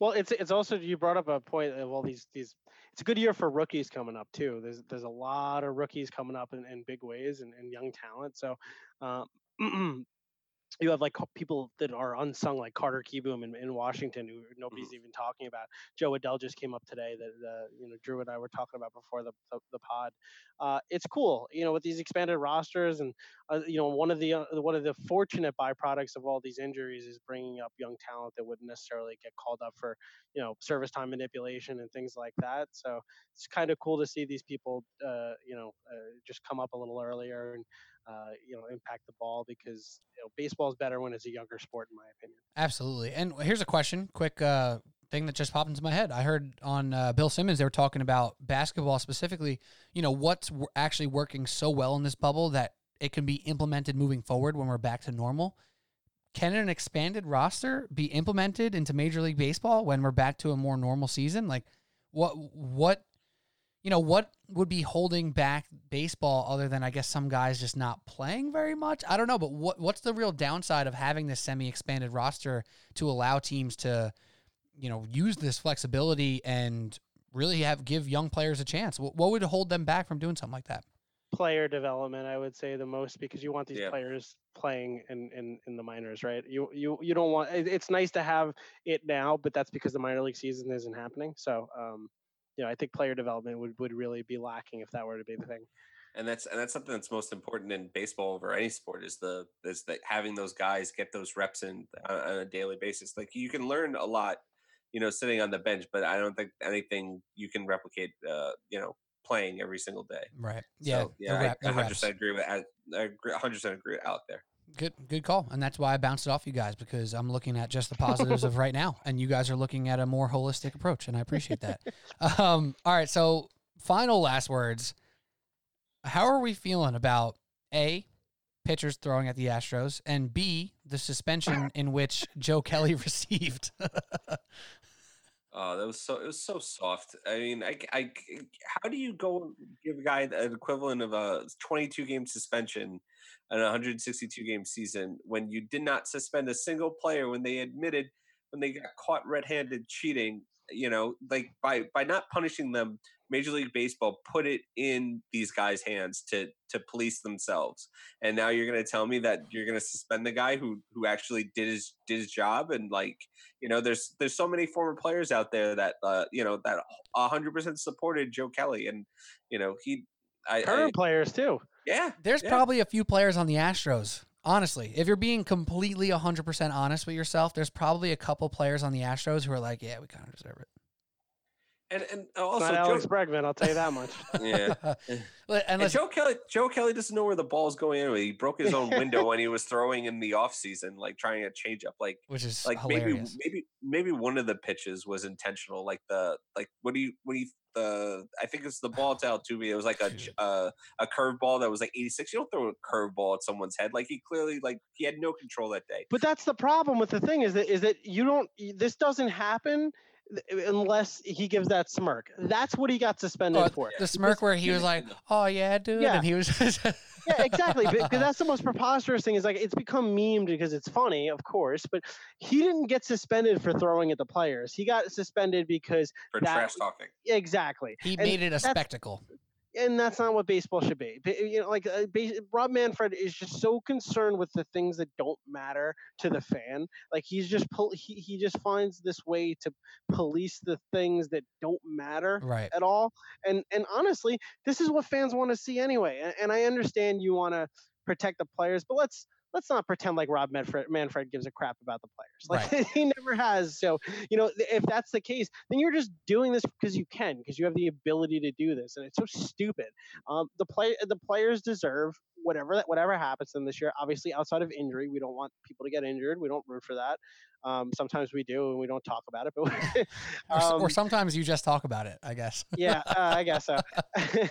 Well, it's it's also you brought up a point of all these these. It's a good year for rookies coming up too. There's there's a lot of rookies coming up in, in big ways and, and young talent. So, um, you have like people that are unsung like Carter Kieboom in, in Washington who nobody's even talking about. Jo Adell just came up today that uh, you know Drew and I were talking about before the the, the pod. Uh, it's cool, you know, with these expanded rosters and uh, you know one of the uh, one of the fortunate byproducts of all these injuries is bringing up young talent that wouldn't necessarily get called up for you know service time manipulation and things like that. So it's kind of cool to see these people, uh, you know, uh, just come up a little earlier and uh, you know impact the ball because you know baseball is better when it's a younger sport, in my opinion. Absolutely. And here's a question, quick uh, thing that just popped into my head. I heard on uh, Bill Simmons they were talking about basketball specifically. You know what's actually working so well in this bubble that it can be implemented moving forward when we're back to normal. Can an expanded roster be implemented into Major League Baseball when we're back to a more normal season? Like, what what you know what would be holding back baseball other than I guess some guys just not playing very much? I don't know, but what what's the real downside of having this semi-expanded roster to allow teams to you know use this flexibility and really have give young players a chance? What, what would hold them back from doing something like that? Player development, I would say the most because you want these Yeah. players playing in, in, in the minors, right? You you you don't want. It's nice to have it now, but that's because the minor league season isn't happening. So, um, you know, I think player development would, would really be lacking if that were to be the thing. and that's and that's something that's most important in baseball over any sport is the is that having those guys get those reps in on, on a daily basis. Like you can learn a lot, you know, sitting on the bench, but I don't think anything you can replicate, uh, you know, playing every single day. Right. Yeah. so, the yeah, rep- I, the 100 reps. percent agree with I I agree- 100% agree out there. Good, good call, and that's why I bounced it off you guys because I'm looking at just the positives of right now, and you guys are looking at a more holistic approach, and I appreciate that. um, all right, so final last words. How are we feeling about a pitchers throwing at the Astros, and b the suspension in which Joe Kelly received? Oh, that was so it was so soft. I mean, I, I how do you go give a guy an equivalent of a 22 game suspension and a 162 game season when you did not suspend a single player when they admitted when they got caught red-handed cheating, you know, like by by not punishing them, Major League Baseball put it in these guys' hands to to police themselves. And now you're going to tell me that you're going to suspend the guy who who actually did his did his job and like you know there's there's so many former players out there that uh you know that 100% supported Joe Kelly and you know he I, I Current players too. yeah There's yeah. probably a few players on the Astros Honestly, if you're being completely 100% honest with yourself, there's probably a couple players on the Astros who are like, yeah, we kind of deserve it. And and also not Alex Joe, Bregman, I'll tell you that much. yeah. and And Joe Kelly, Joe Kelly doesn't know where the ball's going anyway. He broke his own window when he was throwing in the offseason, like trying a change up. Like which is like hilarious. maybe maybe maybe one of the pitches was intentional. Like the like what do you what do you the I think it's the ball to Altuve. It was like a ch- uh, a curve ball that was like 86. You don't throw a curveball at someone's head. Like he clearly like he had no control that day. But that's the problem with the thing is that is that you don't. This doesn't happen th- unless he gives that smirk. That's what he got suspended Oh, for. the smirk where he was like, "Oh yeah, dude," Yeah. and he was yeah, exactly. Because that's the most preposterous thing. Is like it's become memed because it's funny, of course. But he didn't get suspended for throwing at the players. He got suspended because For that- trash talking. exactly. he And made it a spectacle. And that's not what baseball should be. You know, like uh, Rob Manfred is just so concerned with the things that don't matter to the fan. Like he's just pol- he he just finds this way to police the things that don't matter Right. at all. And and honestly, this is what fans want to see anyway. And, and I understand you want to protect the players, but let's let's not pretend like Rob Manfred, Manfred gives a crap about the players. Like he never has. So you know, if that's the case, then you're just doing this because you can, because you have the ability to do this, and it's so stupid. Um, the play the players deserve whatever that whatever happens to them this year. Obviously, outside of injury, we don't want people to get injured. We don't root for that. Um, sometimes we do, and we don't talk about it. But Or, or um, sometimes you just talk about it. I guess. yeah, uh, I guess so.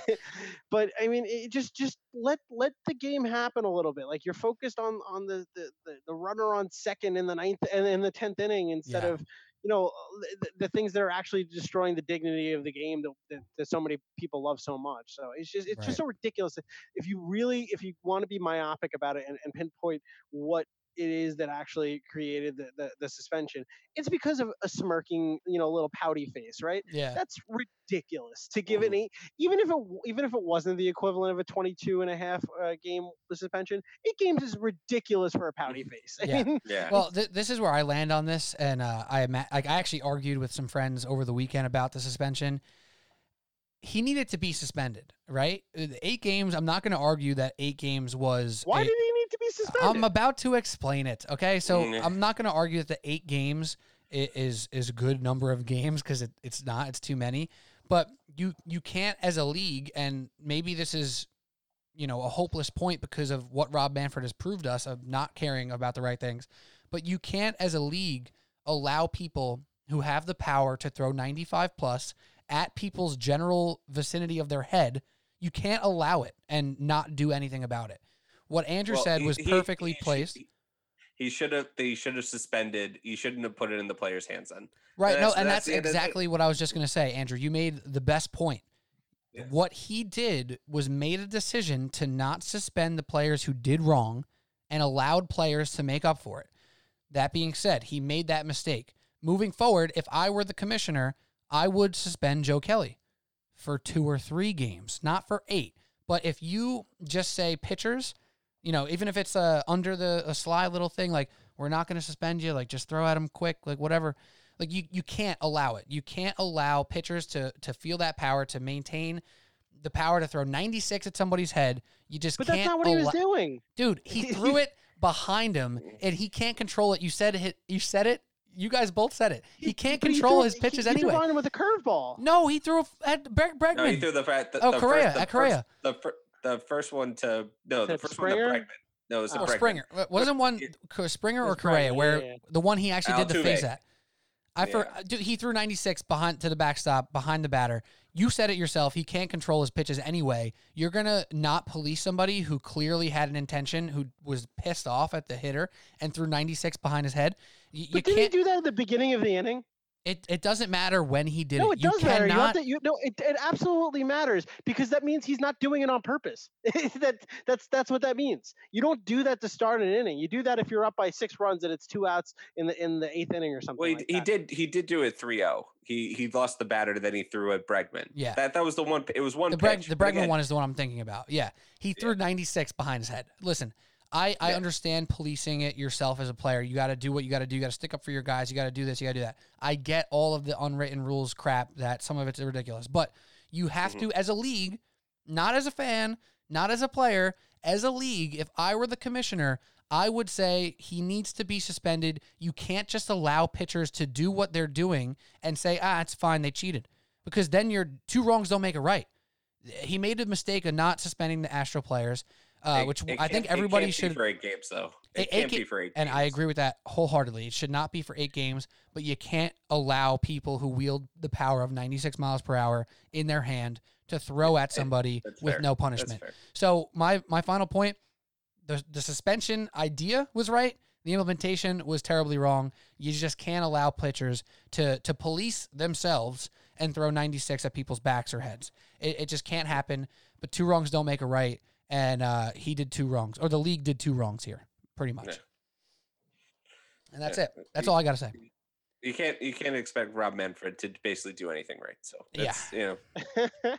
but I mean, it just just let let the game happen a little bit. Like you're focused on on the the, the, the runner on second in the ninth and in the tenth inning instead Yeah. of you know the, the things that are actually destroying the dignity of the game that, that, that so many people love so much. So it's just it's Right. just so ridiculous. If you really if you want to be myopic about it and, and pinpoint what it is that actually created the, the, the suspension, it's because of a smirking, you know, little pouty face, right? Yeah. that's ridiculous to give it eight even if it even if it wasn't the equivalent of a 22 and a half uh, game suspension eight games is ridiculous for a pouty face Yeah. Yeah. Well, th- this is where I land on this, and uh, I ima- like I actually argued with some friends over the weekend about the suspension. He needed to be suspended, right? Uh, Eight games. I'm not going to argue that eight games was. why a- did he need to be suspended I'm about to explain it. Okay, so Mm. I'm not going to argue that the eight games i- is is a good number of games because it, it's not. It's too many. But you you can't as a league, and maybe this is you know a hopeless point because of what Rob Manfred has proved us of not caring about the right things. But you can't as a league allow people who have the power to throw 95 plus at people's general vicinity of their head. You can't allow it and not do anything about it. What Andrew Well, said he- was perfectly he placed. He, he should have. They should have suspended. He shouldn't have put it in the player's hands. Then Right. No, and that's that's the end of the- exactly what I was just going to say, Andrew. You made the best point. Yeah. What he did was made a decision to not suspend the players who did wrong and allowed players to make up for it. That being said, he made that mistake. Moving forward, if I were the commissioner, I would suspend Joe Kelly for two or three games, not for eight. But if you just say pitchers, you know, even if it's uh, under the a sly little thing, like we're not going to suspend you, like just throw at him quick, like whatever. Like you, you can't allow it. You can't allow pitchers to to feel that power to maintain the power to throw 96 at somebody's head. You just but can't. that's not what he was doing Dude, he threw it behind him, and he can't control it. You said it. You said it. You guys both said it. He can't But he control threw- his pitches he, anyway. threw him with a curveball No, he threw a f- at Bre- Bregman. no, he threw the fact. The, Oh, the Correa, First, the at Correa. First, the, fir- the first one to no, the To first one to Springer? Bregman. No, it was to Oh. Springer. Wasn't one It- Springer or was Correa Bregman, where yeah, yeah. the one he actually did the face Altuve. at? I for dude, he threw 96 behind to the backstop behind the batter. You said it yourself. He can't control his pitches anyway. You're gonna not police somebody who clearly had an intention, who was pissed off at the hitter and threw 96 behind his head. Y- You, but did he can't. do that at the beginning of the inning It it doesn't matter when he did it. no it. it You does matter you, cannot. have to, you no it, it absolutely matters because that means he's not doing it on purpose that that's that's what that means you don't do that to start an inning you do that if you're up by six runs and it's two outs in the in the eighth inning or something Well, he, like he that. did. He did do it 3-0. He he lost the batter, then he threw at Bregman. Yeah. that that was the one. It was one the Breg, pitch. the Bregman again, one is the one I'm thinking about. Yeah, he threw 96 behind his head. Listen, I, I Yeah. understand policing it yourself as a player. You got to do what you got to do. You got to stick up for your guys. You got to do this. You got to do that. I get all of the unwritten rules crap that some of it's ridiculous, but you have Mm-hmm. to, as a league, not as a fan, not as a player, as a league. If I were the commissioner, I would say he needs to be suspended. You can't just allow pitchers to do what they're doing and say, ah, it's fine, they cheated. Because then your two wrongs don't make a right. He made a mistake of not suspending the Astro players, uh, It- which it I think everybody can't be should. for eight games though. It can't eight be for eight. And I agree with that wholeheartedly. It should not be for eight games, but you can't allow people who wield the power of 96 miles per hour in their hand to throw at somebody with no punishment. So my my final point, the the suspension idea was right. The implementation was terribly wrong. You just can't allow pitchers to to police themselves and throw 96 at people's backs or heads. It, it just can't happen. But two wrongs don't make a right, and uh, he did two wrongs, or the league did two wrongs here, pretty much. Yeah. And that's Yeah. it. That's all I got to say. You can't you can't expect Rob Manfred to basically do anything right. So Yeah. you know,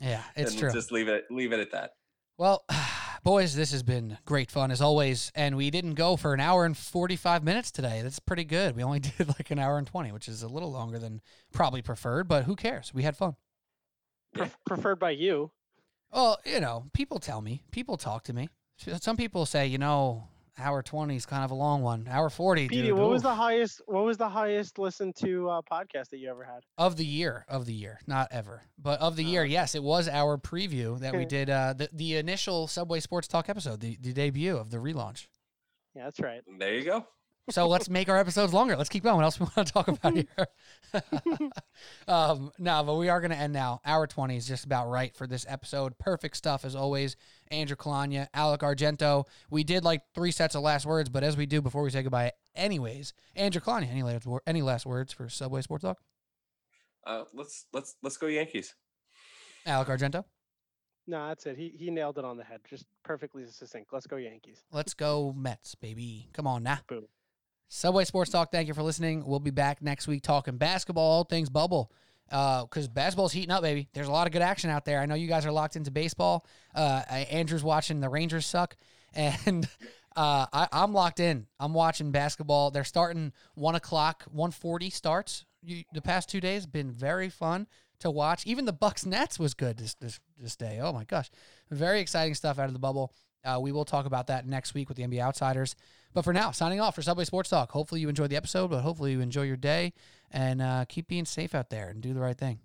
Yeah, it's then true. Just leave it leave it at that. Well, boys, this has been great fun as always, and we didn't go for an hour and forty-five minutes today. That's pretty good. We only did like an hour and twenty, which is a little longer than probably preferred, but who cares? We had fun. Pref- preferred by you. Well, you know, people tell me, people talk to me. Some people say, you know, hour twenty is kind of a long one. Hour forty, Petey, dude. what was the highest? What was the highest listened to uh, podcast that you ever had? of the year? Of the year, not ever, but of the Oh, year. okay. Yes, it was our preview that we did. Uh, the the initial Subway Sports Talk episode, the, the debut of the relaunch. Yeah, that's right. There you go. So let's make our episodes longer. Let's keep going. What else we want to talk about here? um, no, but we are going to end now. Hour 20 is just about right for this episode. Perfect stuff as always. Andrew Kalanya, Alec Argento. We did like three sets of last words, but as we do before we say goodbye, anyways, Andrew Kalanya, any last, wor- any last words for Subway Sports Talk? Uh, let's let's let's go Yankees. Alec Argento, No, that's it. He he nailed it on the head. Just perfectly succinct. Let's go Yankees. let's go Mets, baby. Come on now. Boom. Subway Sports Talk, thank you for listening. We'll be back next week talking basketball, all things bubble. Because basketball's heating up, baby. There's a lot of good action out there. I know you guys are locked into baseball. Uh, Andrew's watching the Rangers suck, and uh, I, I'm locked in. I'm watching basketball. They're starting one o'clock, one forty starts. You, the past two days been very fun to watch. Even the Bucks Nets was good this this this day. Oh my gosh, very exciting stuff out of the bubble. Uh, we will talk about that next week with the NBA Outsiders. But for now, signing off for Subway Sports Talk. Hopefully you enjoyed the episode, but hopefully you enjoy your day and uh, keep being safe out there and do the right thing.